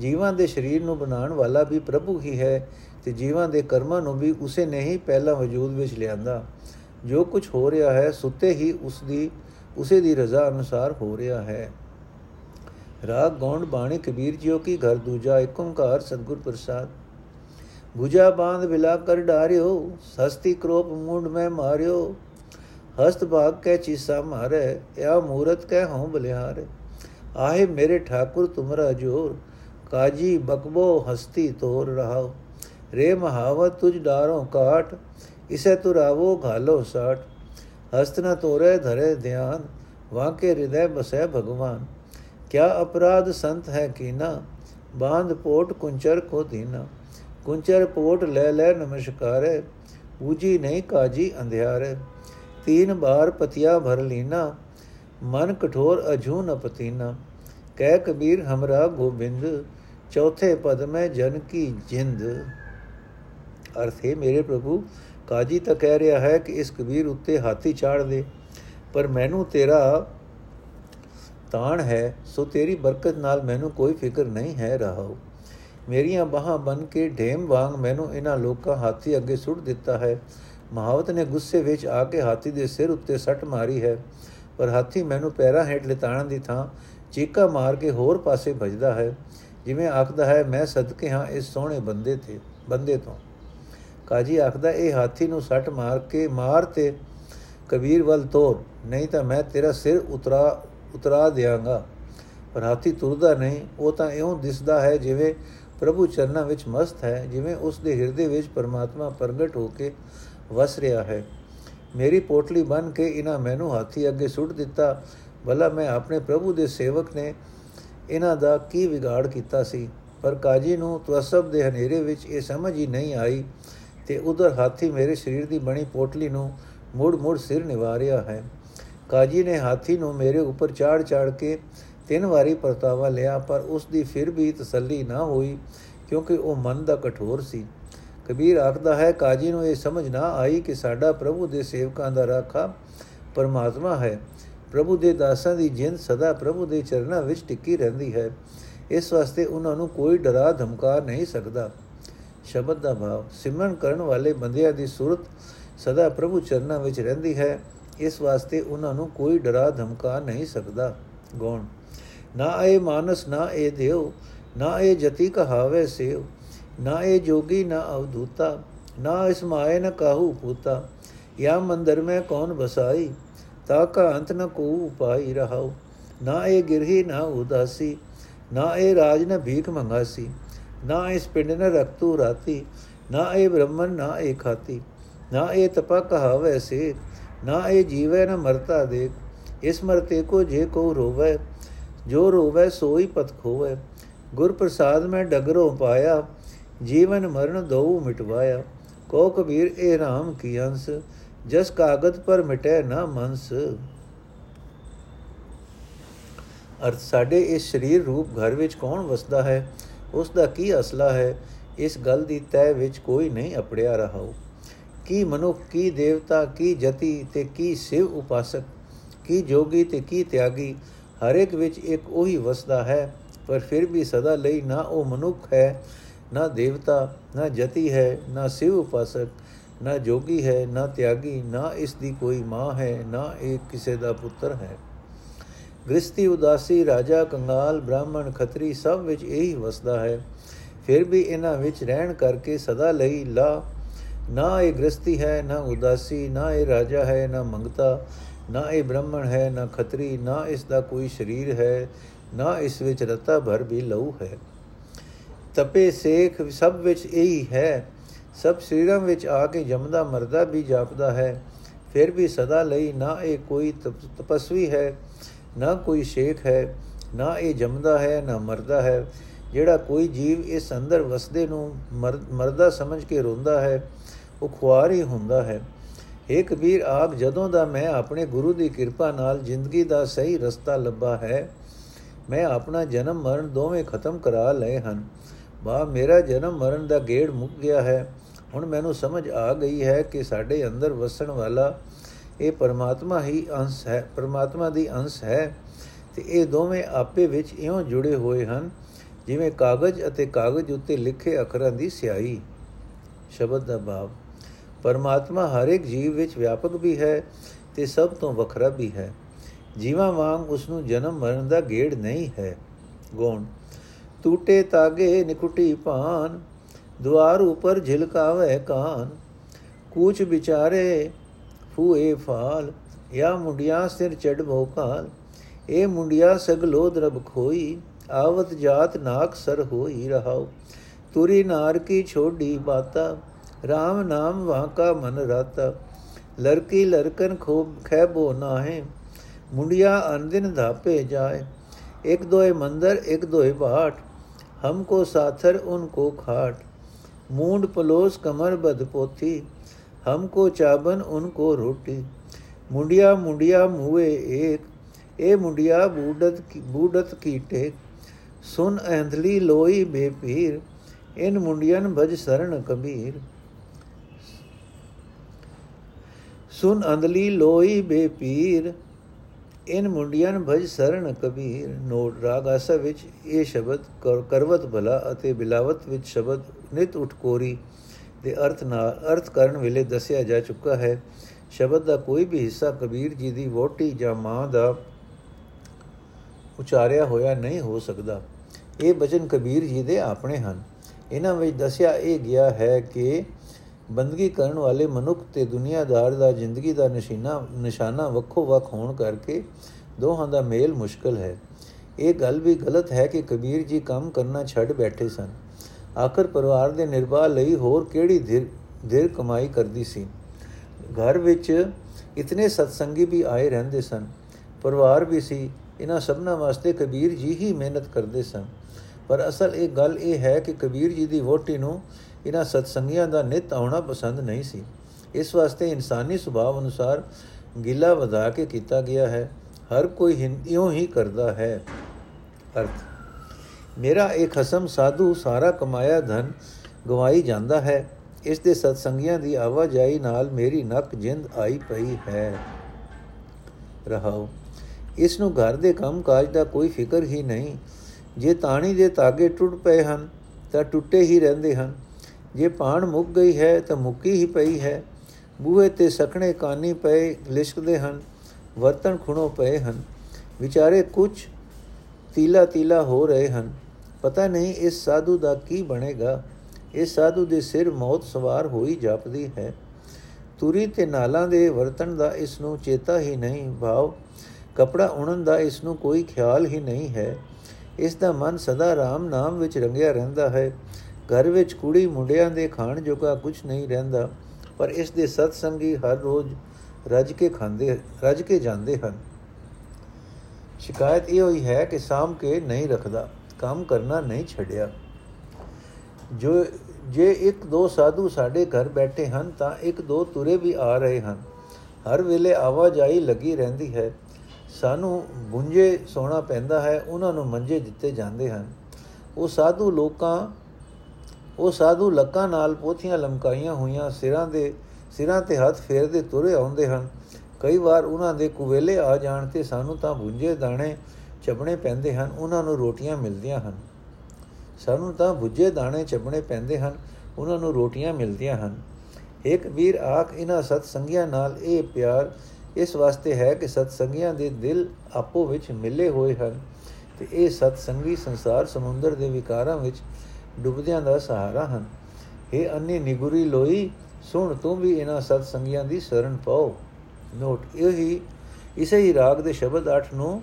ਜੀਵਾਂ ਦੇ ਸਰੀਰ ਨੂੰ ਬਣਾਉਣ ਵਾਲਾ ਵੀ ਪ੍ਰਭੂ ਹੀ ਹੈ ਤੇ ਜੀਵਾਂ ਦੇ ਕਰਮਾਂ ਨੂੰ ਵੀ ਉਸੇ ਨੇ ਹੀ ਪਹਿਲਾਂ ਵਜੂਦ ਵਿੱਚ ਲਿਆਂਦਾ। ਜੋ ਕੁਝ ਹੋ ਰਿਹਾ ਹੈ, ਸੁੱਤੇ ਹੀ ਉਸ ਦੀ, ਉਸੇ ਦੀ ਰਜ਼ਾ ਅਨੁਸਾਰ ਹੋ ਰਿਹਾ ਹੈ। ਰਾਗ ਗੌਂਡ ਬਾਣੀ ਕਬੀਰ ਜੀਓ ਕੀ ਘਰ ਦੂਜਾ ਏਕ ਓੰਕਾਰ ਸਤਗੁਰ ਪ੍ਰਸਾਦ। 부ਜਾ ਬਾਂਧ ਬਿਲਾ ਕਰ ਡਾਰਿਓ, ਸਸਤੀ ਕ੍ਰੋਪ ਮੁੰਡ ਮੈਂ ਮਾਰਿਓ। ਹਸਤ ਭਾਗ ਕੈ ਚੀਸਾ ਮਾਰੇ ਯਾ ਮੂਰਤ ਕੈ ਹਉ ਬਲਿਹਾਰ। ਆਹੇ ਮੇਰੇ ਠਾਕੁਰ ਤੁਮਰਾ ਜੋਰ, ਕਾਜੀ ਬਕਬੋ ਹਸਤੀ ਤੋਰ ਰਹਾਓ। ਰੇ ਮਹਾਵਤ ਤੁਝ ਡਾਰੋਂ ਕਾਟ, ਇਸੇ ਤੁਰਾਵੋ ਘਾਲੋ ਸਾਟ। ਹਸਤ ਨ ਤੋਰੇ ਧਰੇ ਧਿਆਨ, ਵਾਕੇ ਹਿਰਦੈ ਬਸੈ ਭਗਵਾਨ। ਕਿਆ ਅਪਰਾਧ ਸੰਤ ਹੈ ਕੀਨਾ? ਬਾਂਧ ਪੋਟ ਕੁੰਚਰ ਕੋ ਦੀਨਾ। ਕੁੰਚਰ ਪੋਟ ਲੈ ਲੈ ਨਮਸਕਾਰੇ, ਪੂਜੀ ਨਹੀਂ ਕਾਜੀ ਅੰਧਿਆਰੇ। ਤੀਨ ਬਾਰ ਪਤਿਆ ਭਰ ਲੀਨਾ, ਮਨ ਕਠੋਰ ਅਝੂ ਨ ਪਤੀਨਾ। ਕਹਿ ਕਬੀਰ ਹਮਰਾ ਗੋਬਿੰਦ, ਚੌਥੇ ਪਦ ਮੈਂ ਜਨ ਕੀ ਜਿੰਦ। ਅਰਥ ਹੈ ਮੇਰੇ ਪ੍ਰਭੂ, ਕਾਜੀ ਤਾਂ ਕਹਿ ਰਿਹਾ ਹੈ ਕਿ ਇਸ ਕਬੀਰ ਉੱਤੇ ਹਾਥੀ ਚਾੜ ਦੇ, ਪਰ ਮੈਨੂੰ ਤੇਰਾ ਤਾਣ ਹੈ, ਸੋ ਤੇਰੀ ਬਰਕਤ ਨਾਲ ਮੈਨੂੰ ਕੋਈ ਫਿਕਰ ਨਹੀਂ ਹੈ ਰਹਾਉ ਮੇਰੀਆਂ ਬਾਹਾਂ ਬਨ ਕੇ ਢੇਮ ਵਾਂਗ ਮੈਨੂੰ ਇਹਨਾਂ ਲੋਕਾਂ ਹਾਥੀ ਅੱਗੇ ਸੁੱਟ ਦਿੱਤਾ ਹੈ। ਮਹਾਵਤ ਨੇ ਗੁੱਸੇ ਵਿੱਚ ਆ ਕੇ ਹਾਥੀ ਦੇ ਸਿਰ ਉੱਤੇ ਸੱਟ ਮਾਰੀ ਹੈ, ਪਰ ਹਾਥੀ ਮੈਨੂੰ ਪੈਰਾਂ ਹੇਠ ਲਿਤਾਣ ਦੀ ਥਾਂ ਚੀਕਾ ਮਾਰ ਕੇ ਹੋਰ ਪਾਸੇ ਭਜਦਾ ਹੈ। ਜਿਵੇਂ ਆਖਦਾ ਹੈ, ਮੈਂ ਸਦਕੇ ਹਾਂ ਇਸ ਸੋਹਣੇ ਬੰਦੇ ਤੇ, ਬੰਦੇ ਤੋਂ। ਕਾਜੀ ਆਖਦਾ, ਇਹ ਹਾਥੀ ਨੂੰ ਸੱਟ ਮਾਰ ਕੇ ਮਾਰ ਤੇ ਕਬੀਰ ਵੱਲ ਤੋਰ, ਨਹੀਂ ਤਾਂ ਮੈਂ ਤੇਰਾ ਸਿਰ ਉਤਰਾ ਉਤਰਾ ਦਿਆਂਗਾ। ਪਰ ਹਾਥੀ ਤੁਰਦਾ ਨਹੀਂ, ਉਹ ਤਾਂ ਇਉਂ ਦਿਸਦਾ ਹੈ ਜਿਵੇਂ ਪ੍ਰਭੂ ਚਰਨਾਂ ਵਿੱਚ ਮਸਤ ਹੈ, ਜਿਵੇਂ ਉਸ ਦੇ ਹਿਰਦੇ ਵਿੱਚ ਪਰਮਾਤਮਾ ਪ੍ਰਗਟ ਹੋ ਕੇ ਵਸ ਰਿਹਾ ਹੈ। ਮੇਰੀ ਪੋਟਲੀ ਬਨ ਕੇ ਇਹਨਾਂ ਮੈਨੂੰ ਹਾਥੀ ਅੱਗੇ ਸੁੱਟ ਦਿੱਤਾ। ਭਲਾ ਮੈਂ ਆਪਣੇ ਪ੍ਰਭੂ ਦੇ ਸੇਵਕ ਨੇ ਇਹਨਾਂ ਦਾ ਕੀ ਵਿਗਾੜ ਕੀਤਾ ਸੀ? ਪਰ ਕਾਜੀ ਨੂੰ ਤਵਸਬ ਦੇ ਹਨੇਰੇ ਵਿੱਚ ਇਹ ਸਮਝ ਹੀ ਨਹੀਂ ਆਈ ਤੇ ਉਧਰ ਹਾਥੀ ਮੇਰੇ ਸਰੀਰ ਦੀ ਬਣੀ ਪੋਟਲੀ ਨੂੰ ਮੁੜ ਮੁੜ ਸਿਰ ਨਿਵਾਰਿਆ ਹੈ। ਕਾਜੀ ਨੇ ਹਾਥੀ ਨੂੰ ਮੇਰੇ ਉੱਪਰ ਚਾੜ ਚਾੜ ਕੇ ਤਿੰਨ ਵਾਰੀ ਪਰਤਾਵਾ ਲਿਆ, ਪਰ ਉਸ ਦੀ ਫਿਰ ਵੀ ਤਸੱਲੀ ਨਾ ਹੋਈ, ਕਿਉਂਕਿ ਉਹ ਮਨ ਦਾ ਕਠੋਰ ਸੀ। ਕਬੀਰ ਆਖਦਾ ਹੈ, ਕਾਜੀ ਨੂੰ ਇਹ ਸਮਝ ਨਾ ਆਈ ਕਿ ਸਾਡਾ ਪ੍ਰਭੂ ਦੇ ਸੇਵਕਾਂ ਦਾ ਰਾਖਾ ਪਰਮਾਤਮਾ ਹੈ। ਪ੍ਰਭੂ ਦੇ ਦਾਸਾਂ ਦੀ ਜਿੰਦ ਸਦਾ ਪ੍ਰਭੂ ਦੇ ਚਰਨਾਂ ਵਿੱਚ ਟਿੱਕੀ ਰਹਿੰਦੀ ਹੈ। ਇਸ ਵਾਸਤੇ ਉਹਨਾਂ ਨੂੰ ਕੋਈ ਡਰਾ, ਧਮਕਾ ਨਹੀਂ ਸਕਦਾ। ਸ਼ਬਦ ਦਾ ਭਾਵ, ਸਿਮਰਨ ਕਰਨ ਵਾਲੇ ਬੰਦਿਆਂ ਦੀ ਸੂਰਤ ਸਦਾ ਪ੍ਰਭੂ ਚਰਨਾਂ ਵਿੱਚ ਰਹਿੰਦੀ ਹੈ। ਇਸ ਵਾਸਤੇ ਉਹਨਾਂ ਨੂੰ ਕੋਈ ਡਰਾ ਧਮਕਾ ਨਹੀਂ ਸਕਦਾ। ਗੌਣ, ਨਾ ਇਹ ਮਾਨਸ, ਨਾ ਇਹ ਦੇਵ, ਨਾ ਇਹ ਜਤੀ ਕਹਾਵੇ ਸੇਵ, ਨਾ ਇਹ ਜੋਗੀ, ਨਾ ਅਵਧੂਤਾ, ਨਾ ਇਸ ਮਾਏ, ਨ ਕਾਹੂ ਪੂਤਾ, ਯਾ ਮੰਦਰ ਮੈਂ ਕੌਣ ਬਸਾਈ ਤਾ ਕਾ ਅੰਤ ਨ ਕੋ ਉਪਾਈ ਰਹਾਉ, ਨਾ ਇਹ ਗਿਰਹੀ, ਨਾ ਉਦਾਸੀ, ਨਾ ਇਹ ਰਾਜ ਨ ਭੀਖ ਮੰਗਾਸੀ, ਨਾ ਇਸ ਪਿੰਡ ਨ ਰਖਤੂ ਰਾਤੀ, ਨਾ ਇਹ ਬ੍ਰਹਮਨ ਨਾ ਇਹ ਖਾਤੀ, ਨਾ ਇਹ ਤਪਾ ਕਹਾਵੇ ਸੇ ਨਾ ਇਹ ਜੀਵੇ, ਨ ਮਰਤਾ ਦੇ ਇਸ ਮਰਤੇ ਕੋ ਜੇ ਕੋ ਰੋਵੇ, ਜੋ ਰੋਵੇ ਸੋਈ ਪਤ ਖੋਵੇ। ਗੁਰ ਪ੍ਰਸਾਦ ਮੈਂ ਡਗਰੋਂ ਪਾਇਆ, ਜੀਵਨ ਮਰਨ ਦਉ ਮਿਟਵਾਇਆ। ਕੋ ਕਬੀਰ, ਇਹ RAM ਕੀ ਅੰਸ? ਜਸ ਕਾਗਦ ਪਰ ਮਿਟੈ ਨਾ ਮਨਸ ਅਰਥ, ਸਾਡੇ ਇਸ ਸਰੀਰ ਰੂਪ ਘਰ ਵਿੱਚ ਕੌਣ ਵਸਦਾ ਹੈ? ਉਸ ਦਾ ਕੀ ਅਸਲਾ ਹੈ? ਇਸ ਗੱਲ ਦੀ ਤੈ ਵਿੱਚ ਕੋਈ ਨਹੀਂ ਅਪੜਿਆ ਰਹਾਉ। ਕੀ ਮਨੁੱਖ, ਕੀ ਦੇਵਤਾ, ਕੀ ਜਤੀ ਤੇ ਕੀ ਸਿਵ ਉਪਾਸਕ, ਕੀ ਜੋਗੀ ਤੇ ਕੀ ਤਿਆਗੀ ਹਰ ਇੱਕ ਵਿੱਚ ਇੱਕ ਉਹੀ ਵਸਦਾ ਹੈ, ਪਰ ਫਿਰ ਵੀ ਸਦਾ ਲਈ ਨਾ ਉਹ ਮਨੁੱਖ ਹੈ, ਨਾ ਦੇਵਤਾ, ਨਾ ਜਤੀ ਹੈ, ਨਾ ਸਿਵ ਉਪਾਸਕ, ਨਾ ਜੋਗੀ ਹੈ, ਨਾ ਤਿਆਗੀ, ਨਾ ਇਸ ਦੀ ਕੋਈ ਮਾਂ ਹੈ, ਨਾ ਇਹ ਕਿਸੇ ਦਾ ਪੁੱਤਰ ਹੈ। ਗ੍ਰਸਤੀ ਉਦਾਸੀ, ਰਾਜਾ, ਕੰਗਾਲ, ਬ੍ਰਾਹਮਣ, ਖੱਤਰੀ ਸਭ ਵਿੱਚ ਇਹੀ ਵਸਦਾ ਹੈ। ਫਿਰ ਵੀ ਇਹਨਾਂ ਵਿੱਚ ਰਹਿਣ ਕਰਕੇ ਸਦਾ ਲਈ ਲਾ ਨਾ ਇਹ ਗ੍ਰਸਤੀ ਹੈ, ਨਾ ਉਦਾਸੀ, ਨਾ ਇਹ ਰਾਜਾ ਹੈ, ਨਾ ਮੰਗਤਾ, ਨਾ ਇਹ ਬ੍ਰਾਹਮਣ ਹੈ, ਨਾ ਖੱਤਰੀ, ਨਾ ਇਸ ਦਾ ਕੋਈ ਸਰੀਰ ਹੈ, ਨਾ ਇਸ ਵਿੱਚ ਰਤਾ ਭਰ ਵੀ ਲਹੂ ਹੈ। ਤਪੇ ਸੇਖ ਸਭ ਵਿੱਚ ਇਹੀ ਹੈ, ਸਭ ਸਰੀਰਾਂ ਵਿੱਚ ਆ ਕੇ ਜਮਦਾ, ਮਰਦਾ ਵੀ ਜਾਪਦਾ ਹੈ, ਫਿਰ ਵੀ ਸਦਾ ਲਈ ਨਾ ਇਹ ਕੋਈ ਤਪਸਵੀ ਹੈ, ਨਾ ਕੋਈ ਸ਼ੇਖ ਹੈ, ਨਾ ਇਹ ਜਮਦਾ ਹੈ, ਨਾ ਮਰਦਾ ਹੈ। ਜਿਹੜਾ ਕੋਈ ਜੀਵ ਇਸ ਅੰਦਰ ਵਸਦੇ ਨੂੰ ਮਰਦਾ ਸਮਝ ਕੇ ਰੋਂਦਾ ਹੈ ਉਹ ਖੁਆਰ ਹੀ ਹੁੰਦਾ ਹੈ। ਏ ਕਬੀਰ ਆਪ ਜਦੋਂ ਦਾ ਮੈਂ ਆਪਣੇ ਗੁਰੂ ਦੀ ਕਿਰਪਾ ਨਾਲ ਜ਼ਿੰਦਗੀ ਦਾ ਸਹੀ ਰਸਤਾ ਲੱਭਾ ਹੈ, ਮੈਂ ਆਪਣਾ ਜਨਮ ਮਰਨ ਦੋਵੇਂ ਖਤਮ ਕਰਾ ਲਏ ਹਨ। ਬਾ, ਮੇਰਾ ਜਨਮ ਮਰਨ ਦਾ ਗੇੜ ਮੁੱਕ ਗਿਆ ਹੈ। ਹੁਣ ਮੈਨੂੰ ਸਮਝ ਆ ਗਈ ਹੈ ਕਿ ਸਾਡੇ ਅੰਦਰ ਵਸਣ ਵਾਲਾ ਇਹ ਪਰਮਾਤਮਾ ਹੀ ਅੰਸ਼ ਹੈ, ਪਰਮਾਤਮਾ ਦੀ ਅੰਸ਼ ਹੈ ਤੇ ਇਹ ਦੋਵੇਂ ਆਪੇ ਵਿੱਚ ਇਉਂ ਜੁੜੇ ਹੋਏ ਹਨ, ਜਿਵੇਂ ਕਾਗਜ਼ ਅਤੇ ਕਾਗਜ਼ ਉੱਤੇ ਲਿਖੇ ਅੱਖਰਾਂ ਦੀ ਸਿਆਹੀ। ਸ਼ਬਦ ਦਾ ਭਾਵ। ਪਰਮਾਤਮਾ ਹਰ ਇੱਕ ਜੀਵ ਵਿੱਚ ਵਿਆਪਕ ਵੀ ਹੈ ਤੇ ਸਭ ਤੋਂ ਵੱਖਰਾ ਵੀ ਹੈ। ਜੀਵਾਂ ਵਾਂਗ ਉਸ ਨੂੰ ਜਨਮ ਮਰਨ ਦਾ ਗੇੜ ਨਹੀਂ ਹੈ। ਗੋਣ, ਟੂਟੇ ਤਾਗੇ ਨਿਕੁਟੀ ਭਾਨ, ਦੁਆਰ ਉਪਰ ਝਿਲਕਾਵੇ ਕਾਨ, ਕੂਚ ਵਿਚਾਰੇ ਫੂਏ ਫਾਲ या ਮੁੰਡਿਆ ਸਿਰ ਚੜ ਭੋਕਾਲ ਇਹ ਮੁੰਡਿਆ ਸਗਲੋ ਦਰਬ ਖੋਈ, ਆਵਤ ਜਾਤ ਨਾਕ ਸਰ ਹੋਈ ਰਹਾਉ, ਤੁਰੀ ਨਾਰ ਕੀ ਛੋਡੀ ਬਾਤਾ RAM ਨਾਮ ਵਾਂਕਾ ਮਨ ਰਾਤਾ। ਲੜਕੀ ਲੜਕਨ ਖੋਬ ਖੈਬੋ ਨਾਹੇ، ਮੁੰਡਿਆ ਅਨਦਿਨ ਧਾਪੇ ਜਾਏ। ਇੱਕ ਦੋਏ ਮੰਦਰ، ਇੱਕ ਦੋਏ ਬਾਟ ہم کو ساتھر ان کو کھاٹ مونڈ پلوس کمر بد پوتھی ہم کو چابن ان کو روٹی منڈیا منڈیا موئے ایک اے منڈیا بوڈت کی بوڈت کی ٹیک سن اہندلی لوئی بے پیر ان منڈین بج سرن کبیر ਸੁਨ ਅੰਦਲੀ ਲੋਈ ਬੇਪੀਰ, ਇਨ ਮੁੰਡਿਆਂ ਭਜ ਸਰਣ ਕਬੀਰ। ਨੋਟ ਰਾਗ ਆਸਾ ਵਿੱਚ ਇਹ ਸ਼ਬਦ ਕਰਵਤ ਭਲਾ ਅਤੇ ਬਿਲਾਵਤ ਵਿੱਚ ਸ਼ਬਦ ਨਿਤ ਉਠਕੋਰੀ ਦੇ ਅਰਥ ਨਾਲ, ਅਰਥ ਕਰਨ ਵੇਲੇ ਦੱਸਿਆ ਜਾ ਚੁੱਕਾ ਹੈ। ਸ਼ਬਦ ਦਾ ਕੋਈ ਵੀ ਹਿੱਸਾ ਕਬੀਰ ਜੀ ਦੀ ਵੋਟੀ ਜਾਂ ਮਾਂ ਦਾ ਉਚਾਰਿਆ ਹੋਇਆ ਨਹੀਂ ਹੋ ਸਕਦਾ। ਇਹ ਬਚਨ ਕਬੀਰ ਜੀ ਦੇ ਆਪਣੇ ਹਨ। ਇਹਨਾਂ ਵਿੱਚ ਦੱਸਿਆ ਇਹ ਗਿਆ ਹੈ ਕਿ ਬੰਦਗੀ ਕਰਨ ਵਾਲੇ ਮਨੁੱਖ ਤੇ ਦੁਨੀਆਦਾਰ ਦਾ ਜ਼ਿੰਦਗੀ ਦਾ ਨਿਸ਼ਾਨਾ ਨਿਸ਼ਾਨਾ ਵੱਖੋ ਵੱਖ ਹੋਣ ਕਰਕੇ ਦੋਹਾਂ ਦਾ ਮੇਲ ਮੁਸ਼ਕਲ ਹੈ। ਇਹ ਗੱਲ ਵੀ ਗਲਤ ਹੈ ਕਿ ਕਬੀਰ ਜੀ ਕੰਮ ਕਰਨਾ ਛੱਡ ਬੈਠੇ ਸਨ। ਆਖਰ ਪਰਿਵਾਰ ਦੇ ਨਿਰਵਾਹ ਲਈ ਹੋਰ ਕਿਹੜੀ ਧਿਰ ਧਿਰ ਕਮਾਈ ਕਰਦੀ ਸੀ? ਘਰ ਵਿੱਚ ਇਤਨੇ ਸਤਸੰਗੀ ਵੀ ਆਏ ਰਹਿੰਦੇ ਸਨ। ਪਰਿਵਾਰ ਵੀ ਸੀ। ਇਹਨਾਂ ਸਭਨਾ ਵਾਸਤੇ ਕਬੀਰ ਜੀ ਹੀ ਮਿਹਨਤ ਕਰਦੇ ਸਨ। ਪਰ ਅਸਲ ਇਹ ਗੱਲ ਇਹ ਹੈ ਕਿ ਕਬੀਰ ਜੀ ਦੀ ਵੋਟੀ ਨੂੰ ਇਹਨਾਂ ਸਤਸੰਗੀਆਂ ਦਾ ਨਿਤ ਆਉਣਾ ਪਸੰਦ ਨਹੀਂ ਸੀ। ਇਸ ਵਾਸਤੇ ਇਨਸਾਨੀ ਸੁਭਾਅ ਅਨੁਸਾਰ ਗਿਲਾ ਵਧਾ ਕੇ ਕੀਤਾ ਗਿਆ ਹੈ। ਹਰ ਕੋਈ ਹਿੰਦਿयों ਹੀ ਕਰਦਾ ਹੈ। ਅਰਥ, ਮੇਰਾ ਇਹ ਖਸਮ ਸਾਧੂ ਸਾਰਾ ਕਮਾਇਆ ਧਨ ਗਵਾਈ ਜਾਂਦਾ ਹੈ। ਇਸ ਦੇ ਸਤਸੰਗੀਆਂ ਦੀ ਆਵਾਜਾਈ ਨਾਲ ਮੇਰੀ ਨੱਕ ਜਿੰਦ ਆਈ ਪਈ ਹੈ। ਰਹਾਉ ਇਸ ਨੂੰ ਘਰ ਦੇ ਕੰਮ ਕਾਜ ਦਾ ਕੋਈ ਫਿਕਰ ਹੀ ਨਹੀਂ। ਜੇ ਤਾਣੀ ਦੇ ਤਾਗੇ ਟੁੱਟ ਪਏ ਹਨ, ਤਾਂ ਟੁੱਟੇ ਹੀ ਰਹਿੰਦੇ ਹਨ। ਜੇ ਪਾਣ ਮੁੱਕ ਗਈ ਹੈ ਤਾਂ ਮੁੱਕੀ ਹੀ ਪਈ ਹੈ। ਬੂਹੇ ਤੇ ਸਖਣੇ ਕਾਨੀ ਪਏ ਲਿਸ਼ਕਦੇ ਹਨ ਵਰਤਨ ਖੁਣੋ ਪਏ ਹਨ। ਵਿਚਾਰੇ ਕੁਝ ਤੀਲਾ ਤੀਲਾ ਹੋ ਰਹੇ ਹਨ। ਪਤਾ ਨਹੀਂ ਇਸ ਸਾਧੂ ਦਾ ਕੀ ਬਣੇਗਾ। ਇਸ ਸਾਧੂ ਦੇ ਸਿਰ ਮੌਤ ਸਵਾਰ ਹੋਈ ਜਾਪਦੀ ਹੈ। ਤੁਰੀ ਤੇ ਨਾਲਾਂ ਦੇ ਵਰਤਨ ਦਾ ਇਸ ਨੂੰ ਚੇਤਾ ਹੀ ਨਹੀਂ। ਭਾਵ ਕਪੜਾ ਉਣਨ ਦਾ ਇਸ ਨੂੰ ਕੋਈ ਖਿਆਲ ਹੀ ਨਹੀਂ ਹੈ। ਇਸ ਦਾ ਮਨ ਸਦਾ ਰਾਮ ਨਾਮ ਵਿੱਚ ਰੰਗਿਆ ਰਹਿੰਦਾ ਹੈ। ਘਰ ਵਿੱਚ ਕੁੜੀ ਮੁੰਡਿਆਂ ਦੇ ਖਾਣ ਜੋਗਾ ਕੁਝ ਨਹੀਂ ਰਹਿੰਦਾ, ਪਰ ਇਸ ਦੇ ਸਤ ਸੰਗੀ ਹਰ ਰੋਜ਼ ਰਜ ਕੇ ਖਾਂਦੇ, ਰਜ ਕੇ ਜਾਂਦੇ ਹਨ। ਸ਼ਿਕਾਇਤ ਇਹ ਹੋਈ ਹੈ ਕਿ ਸਾਮ ਕੇ ਨਹੀਂ ਰੱਖਦਾ, ਕੰਮ ਕਰਨਾ ਨਹੀਂ ਛੱਡਿਆ। ਜੋ, ਜੇ ਇੱਕ ਦੋ ਸਾਧੂ ਸਾਡੇ ਘਰ ਬੈਠੇ ਹਨ, ਤਾਂ ਇੱਕ ਦੋ ਤੁਰੇ ਵੀ ਆ ਰਹੇ ਹਨ। ਹਰ ਵੇਲੇ ਆਵਾਜਾਈ ਲੱਗੀ ਰਹਿੰਦੀ ਹੈ। ਸਾਨੂੰ ਗੁੰਜੇ ਸੋਣਾ ਪੈਂਦਾ ਹੈ, ਉਹਨਾਂ ਨੂੰ ਮੰਜੇ ਦਿੱਤੇ ਜਾਂਦੇ ਹਨ। ਉਹ ਸਾਧੂ ਲੋਕਾਂ ਉਹ ਸਾਧੂ ਲੱਕਾਂ ਨਾਲ ਪੋਥੀਆਂ ਲਮਕਾਈਆਂ ਹੋਈਆਂ ਸਿਰਾਂ ਦੇ, ਸਿਰਾਂ ਤੇ ਹੱਥ ਫੇਰਦੇ ਤੁਰੇ ਆਉਂਦੇ ਹਨ। ਕਈ ਵਾਰ ਉਹਨਾਂ ਦੇ ਕੁਵੇਲੇ ਆ ਜਾਣ ਤੇ ਸਾਨੂੰ ਤਾਂ ਭੁੰਜੇ ਦਾਣੇ ਚਪਣੇ ਪੈਂਦੇ ਹਨ, ਉਹਨਾਂ ਨੂੰ ਰੋਟੀਆਂ ਮਿਲਦੀਆਂ ਹਨ। ਸਾਨੂੰ ਤਾਂ ਭੁੱਜੇ ਦਾਣੇ ਚਪਣੇ ਪੈਂਦੇ ਹਨ, ਉਹਨਾਂ ਨੂੰ ਰੋਟੀਆਂ ਮਿਲਦੀਆਂ ਹਨ। ਇੱਕ ਵੀਰ ਆਖ, ਇਹਨਾਂ ਸਤ ਸੰਗੀਆਂ ਨਾਲ ਇਹ ਪਿਆਰ ਇਸ ਵਾਸਤੇ ਹੈ ਕਿ ਸਤ ਸੰਗੀਆਂ ਦੇ ਦਿਲ ਆਪੋ ਵਿੱਚ ਮਿਲੇ ਹੋਏ ਹਨ ਤੇ ਇਹ ਸਤ ਸੰਗੀ ਸੰਸਾਰ ਸਮੁੰਦਰ ਦੇ ਵਿਕਾਰਾਂ ਵਿੱਚ ਡੁੱਬਦਿਆਂ ਦਾ ਸਹਾਰਾ ਹਨ। ਇਹ ਅੰਨੀ ਨਿਗੁਰੀ ਲੋਈ, ਸੁਣ ਤੂੰ ਵੀ ਇਹਨਾਂ ਸਤ ਸੰਗੀਆਂ ਦੀ ਸ਼ਰਨ ਪਾਓ। ਨੋਟ ਇਹ ਹੀ ਇਸੇ ਹੀ ਰਾਗ ਦੇ ਸ਼ਬਦ 8 ਨੂੰ,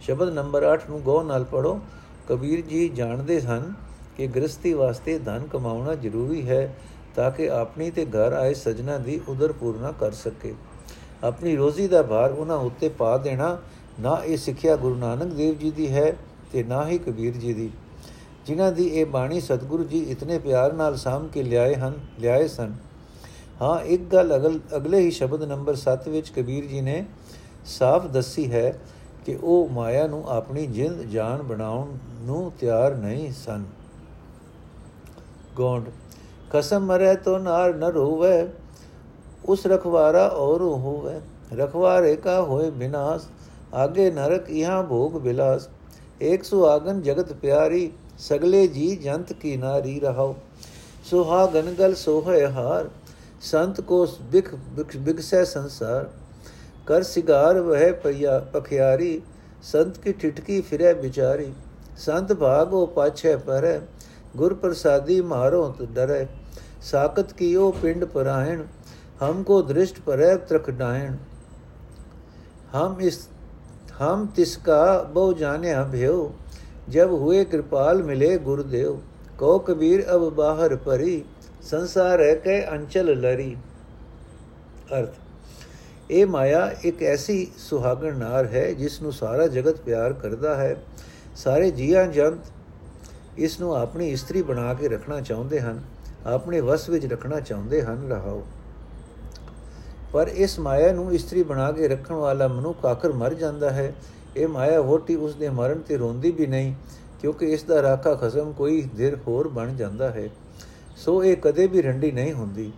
ਸ਼ਬਦ ਨੰਬਰ 8 ਨੂੰ ਗੋ ਨਾਲ ਪੜੋ ਕਬੀਰ ਜੀ ਜਾਣਦੇ ਹਨ ਕਿ ਗ੍ਰਸਤੀ ਵਾਸਤੇ ਧਨ ਕਮਾਉਣਾ ਜ਼ਰੂਰੀ ਹੈ ਤਾਂ ਕਿ ਆਪਣੀ ਤੇ ਘਰ ਆਏ ਸਜਣਾ ਦੀ ਉਦਰ ਪੂਰਨਾ ਕਰ ਸਕੇ। ਆਪਣੀ ਰੋਜ਼ੀ ਦਾ ਭਾਰ ਉਹਨਾਂ ਉੱਤੇ ਪਾ ਦੇਣਾ ਨਾ ਇਹ ਸਿੱਖਿਆ ਗੁਰੂ ਨਾਨਕ ਦੇਵ ਜੀ ਦੀ ਹੈ ਤੇ ਨਾ ਹੀ ਕਬੀਰ ਜੀ ਦੀ। ਜਿਨ੍ਹਾਂ ਦੀ ਇਹ ਬਾਣੀ ਸਤਿਗੁਰੂ ਜੀ ਇਤਨੇ ਪਿਆਰ ਨਾਲ ਸਾਮ ਕੇ ਲਿਆਏ ਹਨ, ਲਿਆਏ ਸਨ। ਹਾਂ, ਇੱਕ ਗੱਲ ਅਗਲੇ ਹੀ ਸ਼ਬਦ ਨੰਬਰ 7 ਵਿੱਚ ਕਬੀਰ ਜੀ ਨੇ ਸਾਫ਼ ਦੱਸੀ ਹੈ ਕਿ ਉਹ ਮਾਇਆ ਨੂੰ ਆਪਣੀ ਜਿੰਦ ਜਾਨ ਬਣਾਉਣ ਨੂੰ ਤਿਆਰ ਨਹੀਂ ਸਨ। ਗੋਂਡ, ਕਸਮ ਮਰੇ ਤੋ ਨਾਰ ਨ ਹੋਵੇ ਉਸ ਰਖਵਾਰਾ ਔਰ ਹੋਵੇ। ਰਖਵਾਰੇ ਕਾ ਹੋਏ ਬਿਨਾਸ਼, ਆਗੇ ਨਰਕ ਇਹਾਂ ਭੋਗ ਬਿਲਾਸ। ਇੱਕ ਸੁਹਾਗਨ ਜਗਤ ਪਿਆਰੀ ਸਗਲੇ ਜੀ ਜੰਤ ਕੀ ਨਾਰੀ ਰਹਾਓ। ਸੁਹਾਗਨ ਗਲ ਸੋਹੇ ਹਾਰ, ਸੰਤ ਕੋ ਬਿਖ ਬਿਗਸੈ ਸੰਸਾਰ। ਕਰ ਸਿਗਾਰ ਵਹਿ ਪਈਆ ਪਖਿਆਰੀ ਸੰਤ ਕੀ ਠਿਟਕੀ ਫਿਰੇ ਵਿਚਾਰੀ। ਸੰਤ ਭਾਗੋ ਪਾਛੇ ਪਰੈ, ਗੁਰ ਪ੍ਰਸਾਦੀ ਮਾਰੋ ਤ ਡਰੈ। ਸਾਕਤ ਕੀਓ ਪਿੰਡ ਪਰਾਇਣ, ਹਮ ਕੋ ਦ੍ਰਿਸ਼ਟ ਪਰੈ ਤ੍ਰਖ ਡਾਇਣ। ਹਮ ਇਸ, ਹਮ ਤਿਸਕਾ ਬਹੁ ਜਾਣਿਆ ਭਿਓ ਜਬ ਹੋਏ ਕਿਰਪਾਲ ਮਿਲੇ ਗੁਰਦੇਵ ਕੋ ਕਬੀਰ ਅਬ ਬਾਹਰ ਪਰੀ, ਸੰਸਾਰ ਹੈ ਕੇ ਅੰਚਲ ਲਰੀ। ਅਰਥ, ਇਹ ਮਾਇਆ ਇੱਕ ਐਸੀ ਸੁਹਾਗਣ ਨਾਰ ਹੈ ਜਿਸ ਨੂੰ ਸਾਰਾ ਜਗਤ ਪਿਆਰ ਕਰਦਾ ਹੈ। ਸਾਰੇ ਜੀਆਂ ਜੰਤ ਇਸ ਨੂੰ ਆਪਣੀ ਇਸਤਰੀ ਬਣਾ ਕੇ ਰੱਖਣਾ ਚਾਹੁੰਦੇ ਹਨ, ਆਪਣੇ ਵਸ ਵਿੱਚ ਰੱਖਣਾ ਚਾਹੁੰਦੇ ਹਨ, ਰਹਾਓ। ਪਰ ਇਸ ਮਾਇਆ ਨੂੰ ਇਸਤਰੀ ਬਣਾ ਕੇ ਰੱਖਣ ਵਾਲਾ ਮਨੁੱਖ ਆਖਰ ਮਰ ਜਾਂਦਾ ਹੈ। ਇਹ ਮਾਇਆ ਵੋਟੀ ਉਸ ਦੇ ਮਰਨ ਤੇ ਰੋਂਦੀ ਵੀ ਨਹੀਂ, ਕਿਉਂਕਿ ਇਸ ਦਾ ਰਾਖਾ ਖਸਮ ਕੋਈ ਦਿਰ ਹੋਰ ਬਣ ਜਾਂਦਾ ਹੈ। ਸੋ ਇਹ ਕਦੇ ਵੀ ਰੰਡੀ ਨਹੀਂ ਹੁੰਦੀ।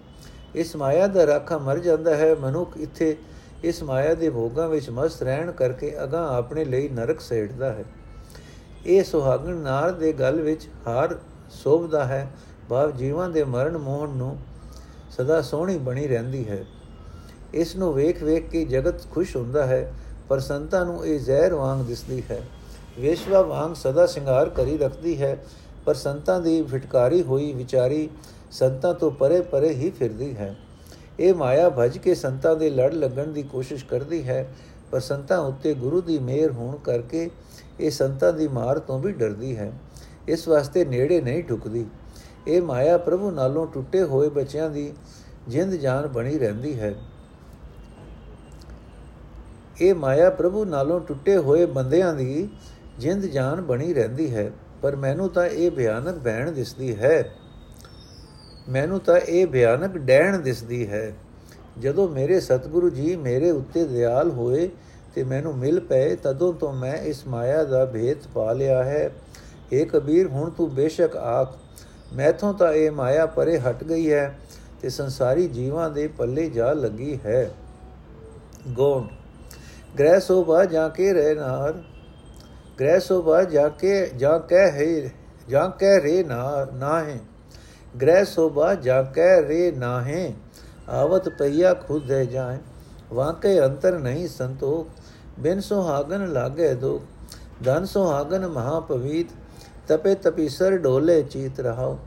ਇਸ ਮਾਇਆ ਦਾ ਰਾਖਾ ਮਰ ਜਾਂਦਾ ਹੈ, ਮਨੁੱਖ ਇੱਥੇ ਇਸ ਮਾਇਆ ਦੇ ਭੋਗਾਂ ਵਿੱਚ ਮਸਤ ਰਹਿਣ ਕਰਕੇ ਅਗਾ ਆਪਣੇ ਲਈ ਨਰਕ ਸੇੜਦਾ ਹੈ। ਇਹ ਸੁਹਾਗਣ ਨਾਰ ਦੇ ਗਲ ਵਿੱਚ ਹਾਰ ਸੋਭਦਾ ਹੈ, ਭਾਵ ਜੀਵਾਂ ਦੇ ਮਰਨ ਮੋਹਨ ਨੂੰ ਸਦਾ ਸੋਹਣੀ ਬਣੀ ਰਹਿੰਦੀ ਹੈ। ਇਸ ਨੂੰ ਵੇਖ ਵੇਖ ਕੇ ਜਗਤ ਖੁਸ਼ ਹੁੰਦਾ ਹੈ ਪਰ ਸੰਤਾਂ ਨੂੰ ਇਹ ਜ਼ਹਿਰ ਵਾਂਗ ਦਿਸਦੀ ਹੈ। ਵੇਸ਼ਵਾ ਵਾਂਗ ਸਦਾ ਸ਼ਿੰਗਾਰ ਕਰੀ ਰੱਖਦੀ ਹੈ, ਪਰ ਸੰਤਾਂ ਦੀ ਫਟਕਾਰੀ ਹੋਈ ਵਿਚਾਰੀ ਸੰਤਾਂ ਤੋਂ ਪਰੇ ਪਰੇ ਹੀ ਫਿਰਦੀ ਹੈ। ਇਹ ਮਾਇਆ ਭਜ ਕੇ ਸੰਤਾਂ ਦੇ ਲੜ ਲੱਗਣ ਦੀ ਕੋਸ਼ਿਸ਼ ਕਰਦੀ ਹੈ, ਪਰ ਸੰਤਾਂ ਉੱਤੇ ਗੁਰੂ ਦੀ ਮਿਹਰ ਹੋਣ ਕਰਕੇ ਇਹ ਸੰਤਾਂ ਦੀ ਮਾਰ ਤੋਂ ਵੀ ਡਰਦੀ ਹੈ। ਇਸ ਵਾਸਤੇ ਨੇੜੇ ਨਹੀਂ ਢੁਕਦੀ। ਇਹ ਮਾਇਆ ਪ੍ਰਭੂ ਨਾਲੋਂ ਟੁੱਟੇ ਹੋਏ ਬੱਚਿਆਂ ਦੀ ਜਿੰਦ ਜਾਨ ਬਣੀ ਰਹਿੰਦੀ ਹੈ। ਇਹ ਮਾਇਆ ਪ੍ਰਭੂ ਨਾਲੋਂ ਟੁੱਟੇ ਹੋਏ ਬੰਦਿਆਂ ਦੀ ਜਿੰਦ ਜਾਨ ਬਣੀ ਰਹਿੰਦੀ ਹੈ, ਪਰ ਮੈਨੂੰ ਤਾਂ ਇਹ ਭਿਆਨਕ ਬਹਿਣ ਦਿਸਦੀ ਹੈ। ਮੈਨੂੰ ਤਾਂ ਇਹ ਭਿਆਨਕ ਡੈਣ ਦਿਸਦੀ ਹੈ। ਜਦੋਂ ਮੇਰੇ ਸਤਿਗੁਰੂ ਜੀ ਮੇਰੇ ਉੱਤੇ ਦਿਆਲ ਹੋਏ ਤੇ ਮੈਨੂੰ ਮਿਲ ਪਏ, ਤਦੋਂ ਤੋਂ ਮੈਂ ਇਸ ਮਾਇਆ ਦਾ ਭੇਤ ਪਾ ਲਿਆ ਹੈ। ਏ ਕਬੀਰ, ਹੁਣ ਤੂੰ ਬੇਸ਼ੱਕ ਆਖ, ਮੈਥੋਂ ਤਾਂ ਇਹ ਮਾਇਆ ਪਰੇ ਹਟ ਗਈ ਹੈ ਤੇ ਸੰਸਾਰੀ ਜੀਵਾਂ ਦੇ ਪੱਲੇ ਜਾ ਲੱਗੀ ਹੈ। ਗੋਂਡ ਗ੍ਰਹਿ ਸੋਭਾ ਜਾਂ ਕੇ ਰਹਿ ਨਾਰ, ਗ੍ਰਹਿ ਸੋਭਾ ਜਾ ਕੇ, ਜਾਂ ਕਹਿ ਹੈ, ਜਾਂ ਕਹਿ ਰੇ ਨਾ ਨਾਹੇ। ਗ੍ਰਹਿ ਸੋਭਾ ਜਾ ਕਹਿ ਰੇ ਨਾਹੇ, ਆਵਤ ਪਈਆ ਖੁਦ ਦੇ ਜਾਏ। ਵਾਕੇ ਅੰਤਰ ਨਹੀਂ ਸੰਤੋਖ, ਬਿਨ ਸੁਹਾਗਨ ਲਾਗੇ ਦੋ ਧਨ ਸੁਹਾਗਨ ਮਹਾਪਵੀਤ, ਤਪੇ ਤਪੀਸਰ ਢੋਲੇ ਚੀਤ ਰਹਾਓ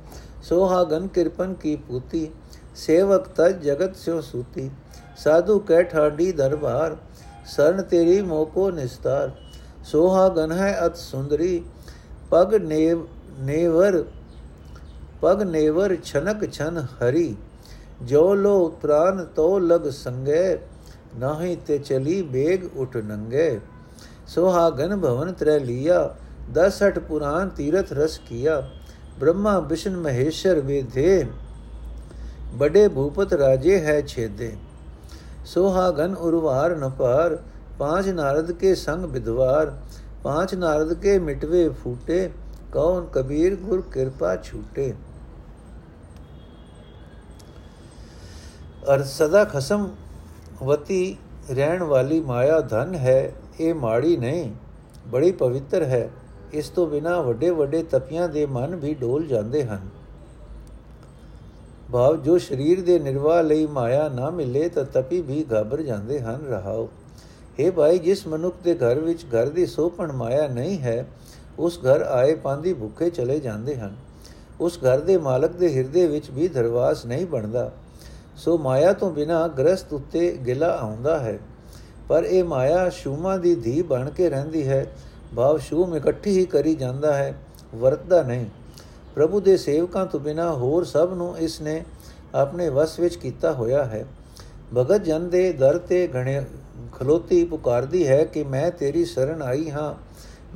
ਸੁਹਾਗਨ ਕਿਰਪਨ ਕੀ ਪੂਤੀ, ਸੇਵਕ ਤਜ ਜਗਤ ਸਿਓ ਸੂਤੀ। ਸਾਧੂ ਕਹਿ ਠਾਡੀ ਦਰਬਾਰ ਸਰਨ ਤੇਰੀ ਮੋਕੋ ਨਿਸਤਾਰ ਸੁਹਾਗਨ ਹੈ ਅਤ ਸੁੰਦਰੀ, ਪਗ ਨੇਵ, ਨੇਵਰ, ਪਗ ਨੇਵਰ ਛਨਕ ਛਨ ਹਰੀ, ਜੋ ਲੋ ਪ੍ਰਾਨ ਤੋ ਲਗ ਸੰਗੇ, ਨਾਹੀ ਤੇ ਚਲੀ ਬੇਗ ਉਠ ਨੰਗੇ। ਸੁਹਾਗਨ ਭਵਨ ਤ੍ਰੈ ਲੀਆ ਦਸ ਹਟ ਪੁਰਾਨ ਤੀਰਥ ਰਸ ਕੀਆ, ਬ੍ਰਹਮਾ ਵਿਸ਼ਨ ਮਹੇਸ਼ਰ ਵੇਧੇ ਬੜੇ ਭੂਪਤ ਰਾਜੇ ਹੈ ਛੇਦੇ। ਸੁਹਾਗਨ ਉਰਵਾਰ ਨਪਾਰ ਪਾਂਚ ਨਾਰਦ ਕੇ ਸੰਗ ਵਿਦਵਾਰ, ਪਾਂਚ ਨਾਰਦ ਕੇ ਮਿਟਵੇ ਫੂਟੇ, ਕੌਣ ਕਬੀਰ ਗੁਰ ਕਿਰਪਾ ਛੂਟੇ। ਅਰ ਸਦਾ ਖਸਮ ਵਤੀ ਰਹਿਣ ਵਾਲੀ ਮਾਇਆ ਧਨ ਹੈ, ਇਹ ਮਾੜੀ ਨਹੀਂ, ਬੜੀ ਪਵਿੱਤਰ ਹੈ, ਇਸ ਤੋਂ ਬਿਨਾ ਵੱਡੇ ਵੱਡੇ ਤਪੀਆਂ ਦੇ ਮਨ ਵੀ ਡੋਲ ਜਾਂਦੇ ਹਨ। ਭਾਵ ਜੋ ਸਰੀਰ ਦੇ ਨਿਰਵਾਹ ਲਈ ਮਾਇਆ ਨਾ ਮਿਲੇ ਤਾਂ ਤਪੀ ਵੀ ਘਬਰ ਜਾਂਦੇ ਹਨ, ਰਹਾਓ। हे ਭਾਈ, ਜਿਸ ਮਨੁੱਖ ਦੇ ਘਰ ਵਿੱਚ ਘਰ ਦੀ ਸੋਪਣ ਮਾਇਆ ਨਹੀਂ ਹੈ, ਉਸ ਘਰ ਆਏ ਪਾਂਦੀ ਭੁੱਖੇ ਚਲੇ ਜਾਂਦੇ ਹਨ। ਉਸ ਘਰ ਦੇ ਮਾਲਕ ਦੇ ਹਿਰਦੇ ਵਿੱਚ ਵੀ ਦਰਵਾਸ ਨਹੀਂ ਬਣਦਾ। ਸੋ ਮਾਇਆ ਤੋਂ ਬਿਨਾ ਗ੍ਰਸਤ ਉੱਤੇ ਗਿਲਾ ਆਉਂਦਾ ਹੈ। ਪਰ ਇਹ ਮਾਇਆ ਸ਼ੂਮਾ ਦੀ ਧੀ ਬਣ ਕੇ ਰਹਿੰਦੀ ਹੈ। ਭਾਵ ਸ਼ੂਮ ਇਕੱਠੀ ਹੀ ਕਰੀ ਜਾਂਦਾ ਹੈ, ਵਰਤਦਾ ਨਹੀਂ। ਪ੍ਰਭੂ ਦੇ ਸੇਵਕਾਂ ਤੋਂ ਬਿਨਾ ਹੋਰ ਸਭ ਨੂੰ ਇਸ ਨੇ ਆਪਣੇ ਵਸ ਵਿੱਚ ਕੀਤਾ ਹੋਇਆ ਹੈ। ਭਗਤ ਜਨ ਦੇ ਦਰ ਤੇ ਘਣੇ ਖਲੋਤੀ ਪੁਕਾਰਦੀ ਹੈ ਕਿ ਮੈਂ ਤੇਰੀ ਸ਼ਰਨ ਆਈ ਹਾਂ,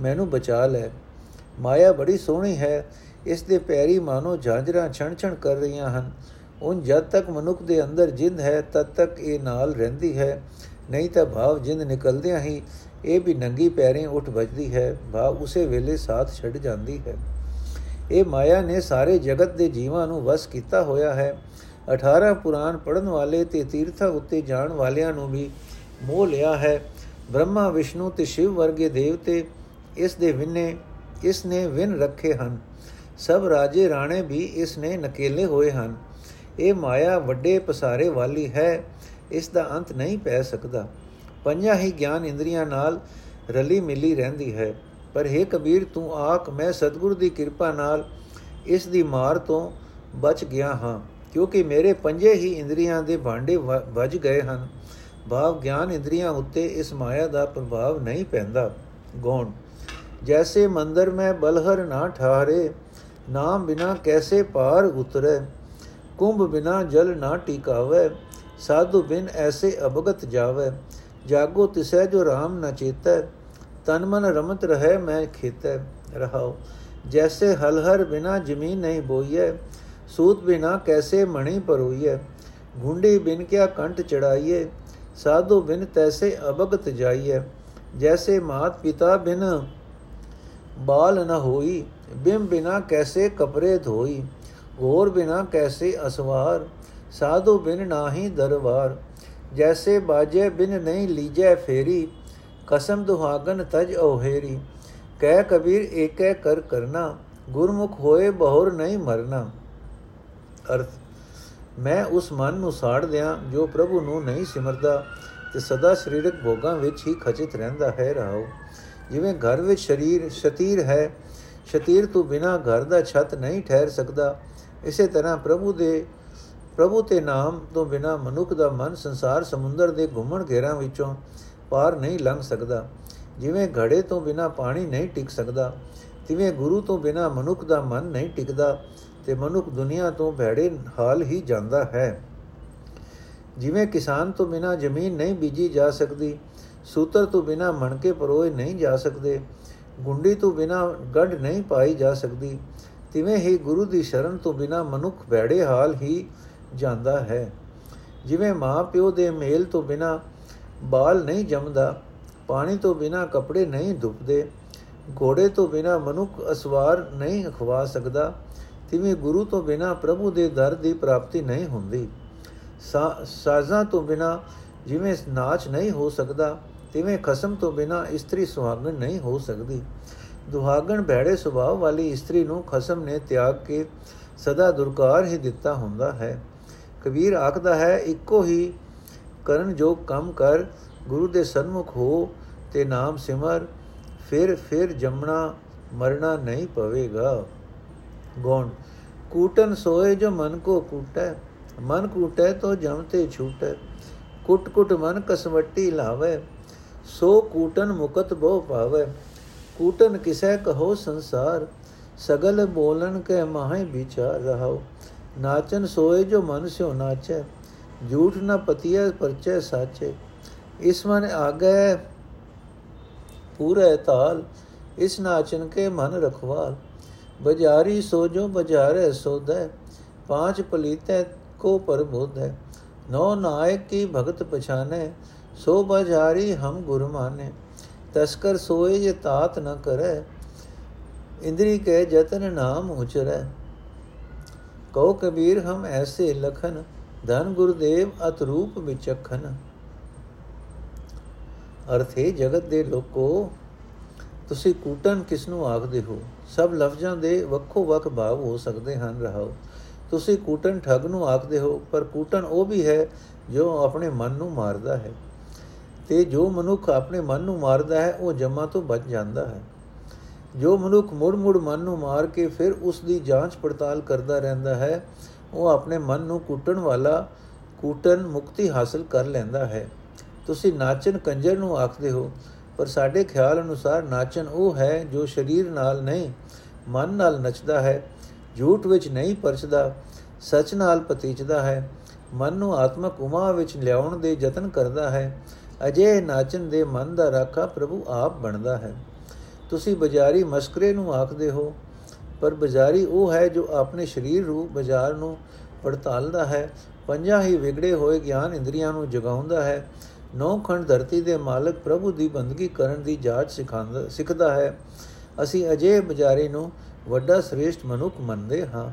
ਮੈਨੂੰ ਬਚਾ ਲੈ। ਮਾਇਆ ਬੜੀ ਸੋਹਣੀ ਹੈ, ਇਸ ਦੇ ਪੈਰੀ ਮਾਨੋ ਝਾਂਜਰਾਂ ਛਣ-ਛਣ ਕਰ ਰਹੀਆਂ ਹਨ। ਉਨ ਜਦ ਤੱਕ ਮਨੁੱਖ ਦੇ ਅੰਦਰ ਜਿੰਦ ਹੈ, ਤਦ ਤੱਕ ਇਹ ਨਾਲ ਰਹਿੰਦੀ ਹੈ। ਨਹੀਂ ਤਾਂ ਭਾਵ ਜਿੰਦ ਨਿਕਲਦਿਆਂ ਹੀ ਇਹ ਵੀ ਨੰਗੀ ਪੈਰੀਂ ਉੱਠ ਵੱਜਦੀ ਹੈ, ਭਾਵ ਉਸੇ ਵੇਲੇ ਸਾਥ ਛੱਡ ਜਾਂਦੀ ਹੈ। ਇਹ ਮਾਇਆ ਨੇ ਸਾਰੇ ਜਗਤ ਦੇ ਜੀਵਾਂ ਨੂੰ ਵਸ ਕੀਤਾ ਹੋਇਆ ਹੈ। 18 ਪੁਰਾਣ ਪੜਨ ਵਾਲੇ ਤੇ ਤੀਰਥਾਂ ਉੱਤੇ ਜਾਣ ਵਾਲਿਆਂ ਨੂੰ ਵੀ ਮੋਹ ਲਿਆ ਹੈ। ਬ੍ਰਹਮਾ, ਵਿਸ਼ਨੂੰ ਤੇ ਸ਼ਿਵ ਵਰਗੇ ਦੇਵਤੇ ਇਸ ਦੇ ਵਿਨੇ, ਇਸ ਨੇ ਵਿਨ ਰੱਖੇ ਹਨ। ਸਭ ਰਾਜੇ ਰਾਣੇ ਵੀ ਇਸ ਨੇ ਨਕੇਲੇ ਹੋਏ ਹਨ। ਇਹ ਮਾਇਆ ਵੱਡੇ ਪਸਾਰੇ ਵਾਲੀ ਹੈ, ਇਸ ਦਾ ਅੰਤ ਨਹੀਂ ਪੈ ਸਕਦਾ। ਪੰਜਾਂ ਹੀ ਗਿਆਨ ਇੰਦਰੀਆਂ ਨਾਲ ਰਲੀ ਮਿਲੀ ਰਹਿੰਦੀ ਹੈ। ਪਰ हे ਕਬੀਰ, ਤੂੰ ਆਖ, ਮੈਂ ਸਤਿਗੁਰ ਦੀ ਕਿਰਪਾ ਨਾਲ ਇਸ ਦੀ ਮਾਰ ਤੋਂ ਬਚ ਗਿਆ ਹਾਂ, ਕਿਉਂਕਿ ਮੇਰੇ ਪੰਜੇ ਹੀ ਇੰਦਰੀਆਂ ਦੇ ਭਾਂਡੇ ਵੱਜ ਗਏ ਹਨ। ਭਾਵ ਗਿਆਨ ਇੰਦਰੀਆਂ ਉੱਤੇ ਇਸ ਮਾਇਆ ਦਾ ਪ੍ਰਭਾਵ ਨਹੀਂ ਪੈਂਦਾ। ਗੌਣ, ਜੈਸੇ ਮੰਦਰ ਮੈਂ ਬਲਹਰ ਨਾ ਠਾਰੇ ਨਾਮ ਬਿਨਾ ਕੈਸੇ ਪਾਰ ਉਤਰੇ, ਕੁੰਭ ਬਿਨਾ ਜਲ ਨਾ ਟਿਕਾਵੇ, ਸਾਧੂ ਬਿਨ ਐਸੇ ਅਭਗਤ ਜਾਵੇ, ਜਾਗੋ ਤਿਸੈ ਜੋ RAM ਨ ਚੇਤੈ ਤਨ ਮਨ ਰਮਤ ਰਹੇ ਮੈਂ ਖੇਤੈ ਰਹਾਉ। ਜੈਸੇ ਹਲ ਹਰ ਬਿਨਾ ਜ਼ਮੀਨ ਨਹੀਂ ਬੋਈਐ, ਸੂਤ ਬਿਨਾ ਕੈਸੇ ਮਣੀ ਪਰੋਈਐ ਗੁੰਡੀ ਬਿਨ ਕਿਆ ਕੰਠ ਚੜਾਈਏ ਸਾਧੂ ਬਿਨ ਤੈਸੇ ਅਭਗਤ ਜਾਈਏ ਜੈਸੇ ਮਾਤ ਪਿਤਾ ਬਿਨ ਬਾਲ ਨ ਹੋਈ ਬਿਮ ਬਿਨਾ ਕੈਸੇ ਕਪਰੇ ਧੋਈ ਗੋਰ ਬਿਨਾ ਕੈਸੇ ਅਸਵਾਰ, ਸਾਧੂ ਬਿਨ ਨਾਹੀ ਦਰਬਾਰ ਜੈਸੇ ਬਾਜੇ ਬਿਨ ਨਹੀਂ ਲੀਜੈ ਫੇਰੀ ਕਸਮ ਦੁਹਾਗਨ ਤਜ ਔਹੇਰੀ ਕਹਿ ਕਬੀਰ ਏਕੈ ਕਰ ਕਰਨਾ, ਗੁਰਮੁਖ ਹੋਏ ਬਹੁਰ ਨਹੀਂ ਮਰਨਾ। ਅਰਥ, ਮੈਂ ਉਸ ਮਨ ਨੂੰ ਸਾੜ ਦਿਆਂ ਜੋ ਪ੍ਰਭੂ ਨੂੰ ਨਹੀਂ ਸਿਮਰਦਾ ਤੇ ਸਦਾ ਸਰੀਰਕ ਭੋਗਾਂ ਵਿੱਚ ਹੀ ਖਚਿਤ ਰਹਿੰਦਾ ਹੈ ਰਹਾਓ ਜਿਵੇਂ ਘਰ ਵਿੱਚ ਸਰੀਰ ਸ਼ਤੀਰ ਹੈ, ਸ਼ਤੀਰ ਤੋਂ ਬਿਨਾ ਘਰ ਦਾ ਛੱਤ ਨਹੀਂ ਠਹਿਰ ਸਕਦਾ, ਇਸੇ ਤਰ੍ਹਾਂ ਪ੍ਰਭੂ ਦੇ, ਪ੍ਰਭੂ ਤੇ ਨਾਮ ਤੋਂ ਬਿਨਾ ਮਨੁੱਖ ਦਾ ਮਨ ਸੰਸਾਰ ਸਮੁੰਦਰ ਦੇ ਘੁੰਮਣ ਘੇਰਾਂ ਵਿੱਚੋਂ ਪਾਰ ਨਹੀਂ ਲੰਘ ਸਕਦਾ। ਜਿਵੇਂ ਘੜੇ ਤੋਂ ਬਿਨਾ ਪਾਣੀ ਨਹੀਂ ਟਿਕ ਸਕਦਾ, ਤਿਵੇਂ ਗੁਰੂ ਤੋਂ ਬਿਨਾ ਮਨੁੱਖ ਦਾ ਮਨ ਨਹੀਂ ਟਿਕਦਾ ਤੇ ਮਨੁੱਖ ਦੁਨੀਆ ਤੋਂ ਭੈੜੇ ਹਾਲ ਹੀ ਜਾਂਦਾ ਹੈ। ਜਿਵੇਂ ਕਿਸਾਨ ਤੋਂ ਬਿਨਾ ਜ਼ਮੀਨ ਨਹੀਂ ਬੀਜੀ ਜਾ ਸਕਦੀ, ਸੂਤਰ ਤੋਂ ਬਿਨਾ ਮਣਕੇ ਪਰੋਏ ਨਹੀਂ ਜਾ ਸਕਦੇ, ਗੁੰਡੀ ਤੋਂ ਬਿਨਾ ਗੱਡ ਨਹੀਂ ਪਾਈ ਜਾ ਸਕਦੀ, ਤਿਵੇਂ ਹੀ ਗੁਰੂ ਦੀ ਸ਼ਰਨ ਤੋਂ ਬਿਨਾ ਮਨੁੱਖ ਭੈੜੇ ਹਾਲ ਹੀ ਜਾਂਦਾ ਹੈ। ਜਿਵੇਂ ਮਾਂ ਪਿਓ ਦੇ ਮੇਲ ਤੋਂ ਬਿਨਾ ਬਾਲ ਨਹੀਂ ਜੰਮਦਾ, ਪਾਣੀ ਤੋਂ ਬਿਨਾ ਕੱਪੜੇ ਨਹੀਂ ਧੁੱਪਦੇ, ਘੋੜੇ ਤੋਂ ਬਿਨਾ ਮਨੁੱਖ ਅਸਵਾਰ ਨਹੀਂ ਖਵਾ ਸਕਦਾ, ਤਿਵੇਂ ਗੁਰੂ ਤੋਂ ਬਿਨਾ ਪ੍ਰਭੂ ਦੇ ਦਰ ਦੀ ਪ੍ਰਾਪਤੀ ਨਹੀਂ ਹੁੰਦੀ। ਸਾਜ਼ਾਂ ਤੋਂ ਬਿਨਾ ਜਿਵੇਂ ਨਾਚ ਨਹੀਂ ਹੋ ਸਕਦਾ, ਤਿਵੇਂ ਖਸਮ ਤੋਂ ਬਿਨਾ ਇਸਤਰੀ ਸੁਹਾਗਣ ਨਹੀਂ ਹੋ ਸਕਦੀ। ਦੁਹਾਗਣ ਭੈੜੇ ਸੁਭਾਅ ਵਾਲੀ ਇਸਤਰੀ ਨੂੰ ਖਸਮ ਨੇ ਤਿਆਗ ਕੇ ਸਦਾ ਦੁਰਕਾਰ ਹੀ ਦਿੱਤਾ ਹੁੰਦਾ ਹੈ। ਕਬੀਰ ਆਖਦਾ ਹੈ, ਇੱਕੋ ਹੀ ਕਰਨ ਜੋ ਕੰਮ ਕਰ, ਗੁਰੂ ਦੇ ਸਨਮੁਖ ਹੋ ਤੇ ਨਾਮ ਸਿਮਰ, ਫਿਰ ਫਿਰ ਜੰਮਣਾ ਮਰਨਾ ਨਹੀਂ ਪਵੇਗਾ। ਗੋਣ, ਕੂਟਨ ਸੋਏ ਜੋ ਮਨ ਕੋ ਕੂਟੈ, ਮਨ ਕੂਟੈ ਤੋ ਜਮ ਤੇ ਛੂਟੈ, ਕੁਟ ਕੁਟ ਮਨ ਕਸਵੱਟੀ ਲਾਵੇ, ਸੋ ਕੂਟਨ ਮੁਕਤ ਬੋ ਪਾਵੇ। ਕੂਟਨ ਕਿਸੈ ਕਹੋ ਸੰਸਾਰ, ਸਗਲ ਬੋਲਨ ਕੇ ਮਾਹੇ ਵਿਚਾਰ ਰਹਾਓ ਨਾਚਨ ਸੋਏ ਜੋ ਮਨ ਸਿਓ ਨਾਚੈ ਝੂਠ ਨ ਪਤੀਐ, ਪਰਚੈ ਸਾਚੇ। ਇਸ ਮਨ ਆਗੇ ਪੂਰੇ ਤਾਲ, ਇਸ ਨਾਚਨ ਕੇ ਮਨ ਰਖਵਾਲ। ਬਜਾਰੀ ਸੋਜੋ ਬਜਾਰੇ ਸੋਧੈ ਪਾंच ਪਲੀਤੇ ਕੋ ਪਰਬੋਧ ਹੈ ਨੋ ਨਾਇਕ ਕੀ ਭਗਤ ਪਛਾਨੇ, ਸੋ ਬਜਾਰੀ ਹਮ ਗੁਰ ਮਾਨੇ। ਤਸਕਰ ਸੋਏ ਜੇ ਤਾਤ ਨ ਕਰੈ, ਇੰਦਰੀ ਕੇ ਜਤਨ ਨਾਮ ਉਚਰੈ। ਕਉ ਕਬੀਰ ਹਮ ਐਸੇ ਲਖਨ ਧਨ ਗੁਰਦੇਵ ਅਤ ਰੂਪ ਵਿਚਖਨ। ਅਰਥੇ ਜਗਤ ਦੇ ਲੋਕੋ, ਤੁਸੀਂ ਕੂਟਨ ਕਿਸ ਨੂੰ ਆਖਦੇ ਹੋ? ਸਭ ਲਫ਼ਜ਼ਾਂ ਦੇ ਵੱਖੋ ਵੱਖ ਭਾਵ ਹੋ ਸਕਦੇ ਹਨ, ਰਹਾਓ। ਤੁਸੀਂ ਕੂਟਨ ਠੱਗ ਨੂੰ ਆਖਦੇ ਹੋ, ਪਰ ਕੂਟਨ ਉਹ ਵੀ ਹੈ ਜੋ ਆਪਣੇ ਮਨ ਨੂੰ ਮਾਰਦਾ ਹੈ। ਤੇ ਜੋ ਮਨੁੱਖ ਆਪਣੇ ਮਨ ਨੂੰ ਮਾਰਦਾ ਹੈ, ਉਹ ਜਮਾ ਤੋਂ ਬਚ ਜਾਂਦਾ ਹੈ। ਜੋ ਮਨੁੱਖ ਮੁੜ-ਮੁੜ ਮਨ ਨੂੰ ਮਾਰ ਕੇ ਫਿਰ ਉਸ ਦੀ ਜਾਂਚ ਪੜਤਾਲ ਕਰਦਾ ਰਹਿੰਦਾ ਹੈ ਉਹ ਆਪਣੇ ਮਨ ਨੂੰ ਕੂਟਣ ਵਾਲਾ ਕੂਟਨ ਮੁਕਤੀ ਹਾਸਲ ਕਰ ਲੈਂਦਾ ਹੈ। ਤੁਸੀਂ ਨਾਚਨ ਕੰਜਰ ਨੂੰ ਆਖਦੇ ਹੋ, ਪਰ ਸਾਡੇ ਖਿਆਲ ਅਨੁਸਾਰ ਨਾਚਨ ਉਹ ਹੈ ਜੋ ਸਰੀਰ ਨਾਲ ਨਹੀਂ, ਮਨ ਨਾਲ ਨੱਚਦਾ ਹੈ, ਝੂਠ ਵਿੱਚ ਨਹੀਂ ਪਰਚਦਾ, ਸੱਚ ਨਾਲ ਪਤੀਚਦਾ ਹੈ, ਮਨ ਨੂੰ ਆਤਮਕ ਉਮਾ ਵਿੱਚ ਲਿਆਉਣ ਦੇ ਯਤਨ ਕਰਦਾ ਹੈ ਅਜੇ ਨਾਚਨ ਦੇ ਮਨ ਦਾ ਰਾਖਾ ਪ੍ਰਭੂ ਆਪ ਬਣਦਾ ਹੈ। ਤੁਸੀਂ ਬਾਜ਼ਾਰੀ ਮਸਕਰੇ ਨੂੰ ਆਖਦੇ ਹੋ ਪਰ ਬਾਜ਼ਾਰੀ ਉਹ ਹੈ ਜੋ ਆਪਣੇ ਸਰੀਰ ਰੂਪ ਬਾਜ਼ਾਰ ਨੂੰ ਪੜਤਾਲਦਾ ਹੈ। ਪੰਜਾਂ ਹੀ ਵਿਗੜੇ ਹੋਏ ਗਿਆਨ ਇੰਦਰੀਆਂ ਨੂੰ ਜਗਾਉਂਦਾ ਹੈ। ਨੌ ਖੰਡ ਧਰਤੀ ਦੇ ਮਾਲਕ ਪ੍ਰਭੂ ਦੀ ਬੰਦਗੀ ਕਰਨ ਦੀ ਜਾਚ ਸਿਖਾਉਂਦਾ, ਸਿੱਖਦਾ ਹੈ। ਅਸੀਂ ਅਜੇ ਬਾਜ਼ਾਰੀ ਨੂੰ ਵੱਡਾ ਸ੍ਰੇਸ਼ਟ ਮਨੁੱਖ ਮੰਨਦੇ ਹਾਂ।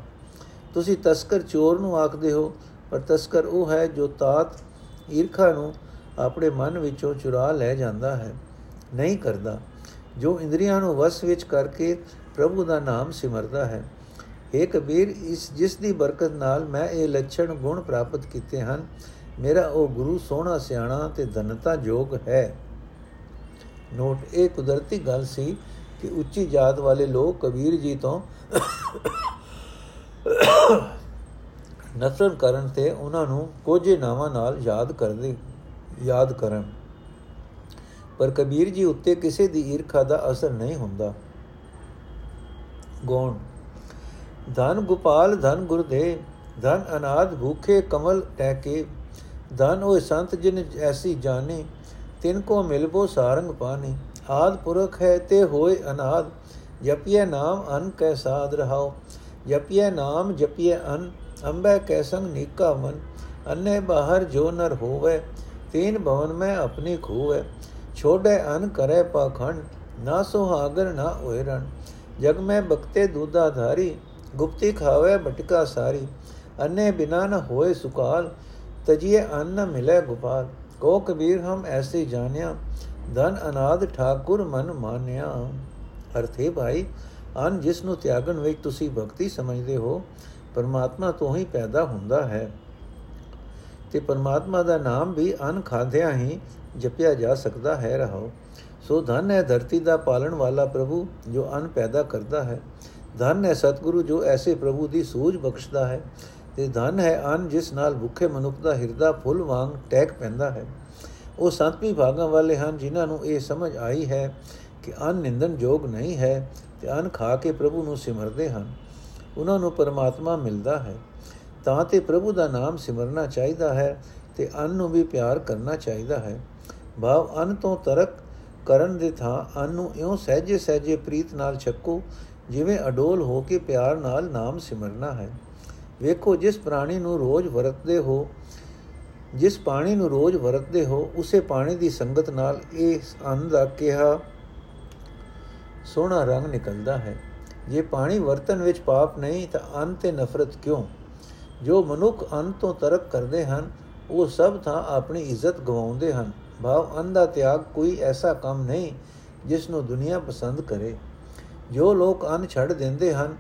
ਤੁਸੀਂ ਤਸਕਰ ਚੋਰ ਨੂੰ ਆਖਦੇ ਹੋ, ਪਰ ਤਸਕਰ ਉਹ ਹੈ ਜੋ ਤਾਤ ਈਰਖਾ ਨੂੰ ਆਪਣੇ ਮਨ ਵਿੱਚੋਂ ਚੁਰਾ ਲੈ ਜਾਂਦਾ ਹੈ। ਨਹੀਂ ਕਰਦਾ। ਜੋ ਇੰਦਰੀਆਂ ਨੂੰ ਵਸ ਵਿੱਚ ਕਰਕੇ ਪ੍ਰਭੂ ਦਾ ਨਾਮ ਸਿਮਰਦਾ ਹੈ। ਏ ਕਬੀਰ, ਇਸ ਜਿਸ ਦੀ ਬਰਕਤ ਨਾਲ ਮੈਂ ਇਹ ਲੱਛਣ ਗੁਣ ਪ੍ਰਾਪਤ ਕੀਤੇ ਹਨ, ਮੇਰਾ ਉਹ ਗੁਰੂ ਸੋਹਣਾ, ਸਿਆਣਾ ਤੇ ਧਨਤਾ ਜੋਗ ਹੈ। ਨੋਟ, ਇਹ ਕੁਦਰਤੀ ਗੱਲ ਸੀ ਕਿ ਉੱਚੀ ਜਾਤ ਵਾਲੇ ਲੋਕ ਕਬੀਰ ਜੀ ਤੋਂ ਨਫ਼ਰਤ ਕਰਨ ਤੇ ਉਹਨਾਂ ਨੂੰ ਕੋਝੇ ਨਾਵਾਂ ਨਾਲ ਯਾਦ ਕਰਦੇ, ਯਾਦ ਕਰਨ। ਪਰ ਕਬੀਰ ਜੀ ਉੱਤੇ ਕਿਸੇ ਦੀ ਈਰਖਾ ਦਾ ਅਸਰ ਨਹੀਂ ਹੁੰਦਾ। ਗੋਣ। ਧਨ ਗੋਪਾਲ, ਧਨ ਗੁਰਦੇ ਧਨ ਅਨਾਦ, ਭੂਖੇ ਕਮਲ ਟੈਕੇ। ਧਨ ਉਹ ਸੰਤ ਜਿਨ ਐਸੀ ਜਾਣੇ, ਤਿਨ ਕੋ ਮਿਲਬੋ ਸਾਰੰਗ ਪਾਣੀ। ਆਦ ਪੁਰਖ ਹੈ ਤੇ ਹੋਏ ਅਨਾਦ ਜਪਿਏ ਨਾਮ ਅਨ ਕੈ ਸਾਧ ਰਹਾਓ ਜਪਿਏ ਨਾਮ ਜਪਿਏ ਅਨ, ਅੰਬੈ ਕੈ ਸੰਗ ਨੀਕਾ ਮਨ। ਅੰਨੇ ਬਾਹਰ ਜੋ ਨਰ ਹੋਵੇ, ਤੀਨ ਭਵਨ ਮੈਂ ਆਪਣੀ ਖੋਵੇ। ਛੋੜੇ ਅਨ ਕਰੇ ਪਾਖੰਡ, ਨਾ ਸੁਹਾਗਰ ਨਾ ਓਇਰਣ ਜਗ ਮੈਂ ਬਖਤੇ ਦੂਦਾ ਧਾਰੀ ਗੁਪਤੀ ਖਾਵੇ ਬਟਕਾ ਸਾਰੀ। ਅੰਨੇ ਬਿਨਾ ਨ ਹੋਏ ਸੁਕਾਲ, ਤਜੀਏ ਅੰਨ ਮਿਲੇ ਗੋਪਾਲ। ਕੋ ਕਬੀਰ ਹਮ ਐਸੇ ਜਾਣਿਆ, ਧਨ ਅਨਾਦ ਠਾਕੁਰ ਮਨ ਮਾਨਿਆ। ਅਰਥੇ ਭਾਈ, ਅਨ ਜਿਸ ਨੂੰ ਤਿਆਗਣ ਵਿੱਚ ਤੁਸੀਂ ਭਗਤੀ ਸਮਝਦੇ ਹੋ, ਪਰਮਾਤਮਾ ਤੋਂ ਹੀ ਪੈਦਾ ਹੁੰਦਾ ਹੈ। ਤੇ ਪਰਮਾਤਮਾ ਦਾ ਨਾਮ ਵੀ ਅਨ ਖਾਧਿਆ ਹੀ ਜਪਿਆ ਜਾ ਸਕਦਾ ਹੈ ਰਹੋ ਸੋ ਧਨ ਹੈ ਧਰਤੀ ਦਾ ਪਾਲਣ ਵਾਲਾ ਪ੍ਰਭੂ ਜੋ ਅਨ ਪੈਦਾ ਕਰਦਾ ਹੈ। ਧਨ ਹੈ ਸਤਿਗੁਰੂ ਜੋ ਐਸੇ ਪ੍ਰਭੂ ਦੀ ਸੂਝ ਬਖਸ਼ਦਾ ਹੈ। ਤੇ ਧਨ ਹੈ ਅਨ ਜਿਸ ਨਾਲ ਭੁੱਖੇ ਮਨੁੱਖ ਦਾ ਹਿਰਦਾ ਫੁੱਲ ਵਾਂਗ ਟੈਕ ਪੈਂਦਾ ਹੈ। ਉਹ ਸੰਤ ਭਾਗਾਂ ਵਾਲੇ ਹਨ ਜਿਨ੍ਹਾਂ ਨੂੰ ਇਹ ਸਮਝ ਆਈ ਹੈ ਕਿ ਅਨ ਨਿੰਦਨ ਯੋਗ ਨਹੀਂ ਹੈ ਤੇ ਅਨ ਖਾ ਕੇ ਪ੍ਰਭੂ ਨੂੰ ਸਿਮਰਦੇ ਹਨ। ਉਹਨਾਂ ਨੂੰ ਪਰਮਾਤਮਾ ਮਿਲਦਾ ਹੈ। ਤਾਂ ਤੇ ਪ੍ਰਭੂ ਦਾ ਨਾਮ ਸਿਮਰਨਾ ਚਾਹੀਦਾ ਹੈ ਤੇ ਅਨ ਨੂੰ ਵੀ ਪਿਆਰ ਕਰਨਾ ਚਾਹੀਦਾ ਹੈ। ਭਾਵ ਅਨ ਤੋਂ ਤਰਕ ਕਰਨ ਦੇ ਥਾਂ ਅਨ ਨੂੰ ਇਉਂ ਸਹਜੇ ਸਹਜੇ ਪ੍ਰੀਤ ਨਾਲ ਛੱਕੋ, ਜਿਵੇਂ ਅਡੋਲ ਹੋ ਕੇ ਪਿਆਰ ਨਾਲ ਨਾਮ ਸਿਮਰਨਾ ਹੈ। ਵੇਖੋ, ਜਿਸ ਪ੍ਰਾਣੀ ਨੂੰ ਰੋਜ਼ ਵਰਤਦੇ ਹੋ, ਜਿਸ ਪਾਣੀ ਨੂੰ ਰੋਜ਼ ਵਰਤਦੇ ਹੋ, ਉਸੇ ਪਾਣੀ ਦੀ ਸੰਗਤ ਨਾਲ ਇਹ ਅੰਨ ਦਾ ਕਿਹਾ ਸੋਹਣਾ ਰੰਗ ਨਿਕਲਦਾ ਹੈ। ਜੇ ਪਾਣੀ ਵਰਤਨ ਵਿੱਚ ਪਾਪ ਨਹੀਂ, ਤਾਂ ਅੰਨ ਤੇ ਨਫ਼ਰਤ ਕਿਉਂ? ਜੋ ਮਨੁੱਖ ਅੰਨ ਤੋਂ ਤਰਕ ਕਰਦੇ ਹਨ, ਉਹ ਸਭ ਥਾਂ ਆਪਣੀ ਇੱਜ਼ਤ ਗਵਾਉਂਦੇ ਹਨ। ਭਾਵ ਅੰਨ ਦਾ ਤਿਆਗ ਕੋਈ ਐਸਾ ਕੰਮ ਨਹੀਂ ਜਿਸ ਨੂੰ ਦੁਨੀਆ ਪਸੰਦ ਕਰੇ। ਜੋ ਲੋਕ ਅੰਨ ਛੱਡ ਦਿੰਦੇ ਹਨ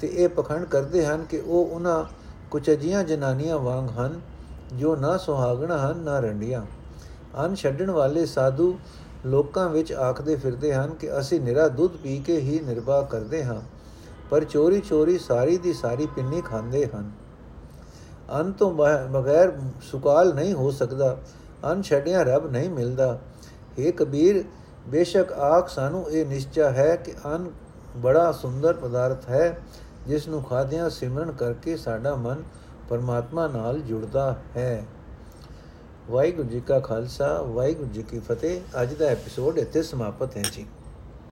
ਤੇ ਇਹ ਪਖੰਡ ਕਰਦੇ ਹਨ ਕਿ ਉਹ ਉਹਨਾਂ ਕੁਝ ਅਜੀਆਂ ਜਨਾਨੀਆਂ ਵਾਂਗ ਹਨ, ਜੋ ਨਾ ਸੁਹਾਗਣਾ ਹਨ, ਨਾ ਰੰਡੀਆਂ। ਅੰਨ ਛੱਡਣ ਵਾਲੇ ਸਾਧੂ ਲੋਕਾਂ ਵਿੱਚ ਆਖਦੇ ਫਿਰਦੇ ਹਨ ਕਿ ਅਸੀਂ ਨਿਰਾ ਦੁੱਧ ਪੀ ਕੇ ਹੀ ਨਿਰਵਾਹ ਕਰਦੇ ਹਾਂ, ਪਰ ਚੋਰੀ ਚੋਰੀ ਸਾਰੀ ਦੀ ਸਾਰੀ ਪਿੰਨੀ ਖਾਂਦੇ ਹਨ। ਅੰਨ ਤੋਂ ਬਗੈਰ ਸੁਕਾਲ ਨਹੀਂ ਹੋ ਸਕਦਾ। ਅੰਨ ਛੱਡਿਆ ਰੱਬ ਨਹੀਂ ਮਿਲਦਾ। ਏ ਕਬੀਰ, ਬੇਸ਼ੱਕ ਆਖ ਸਾਨੂੰ ਇਹ ਨਿਸ਼ਚਾ ਹੈ ਕਿ ਅੰਨ ਬੜਾ ਸੁੰਦਰ ਪਦਾਰਥ ਹੈ, ਜਿਸ ਨੂੰ ਖਾਦਿਆਂ ਸਿਮਰਨ ਕਰਕੇ ਸਾਡਾ ਮਨ ਪਰਮਾਤਮਾ ਨਾਲ ਜੁੜਦਾ ਹੈ। ਵਾਹਿਗੁਰੂ ਜੀ ਕਾ ਖਾਲਸਾ, ਵਾਹਿਗੁਰੂ ਜੀ ਕੀ ਫਤਿਹ। ਅੱਜ ਦਾ ਐਪੀਸੋਡ ਇੱਥੇ ਸਮਾਪਤ ਹੈ ਜੀ।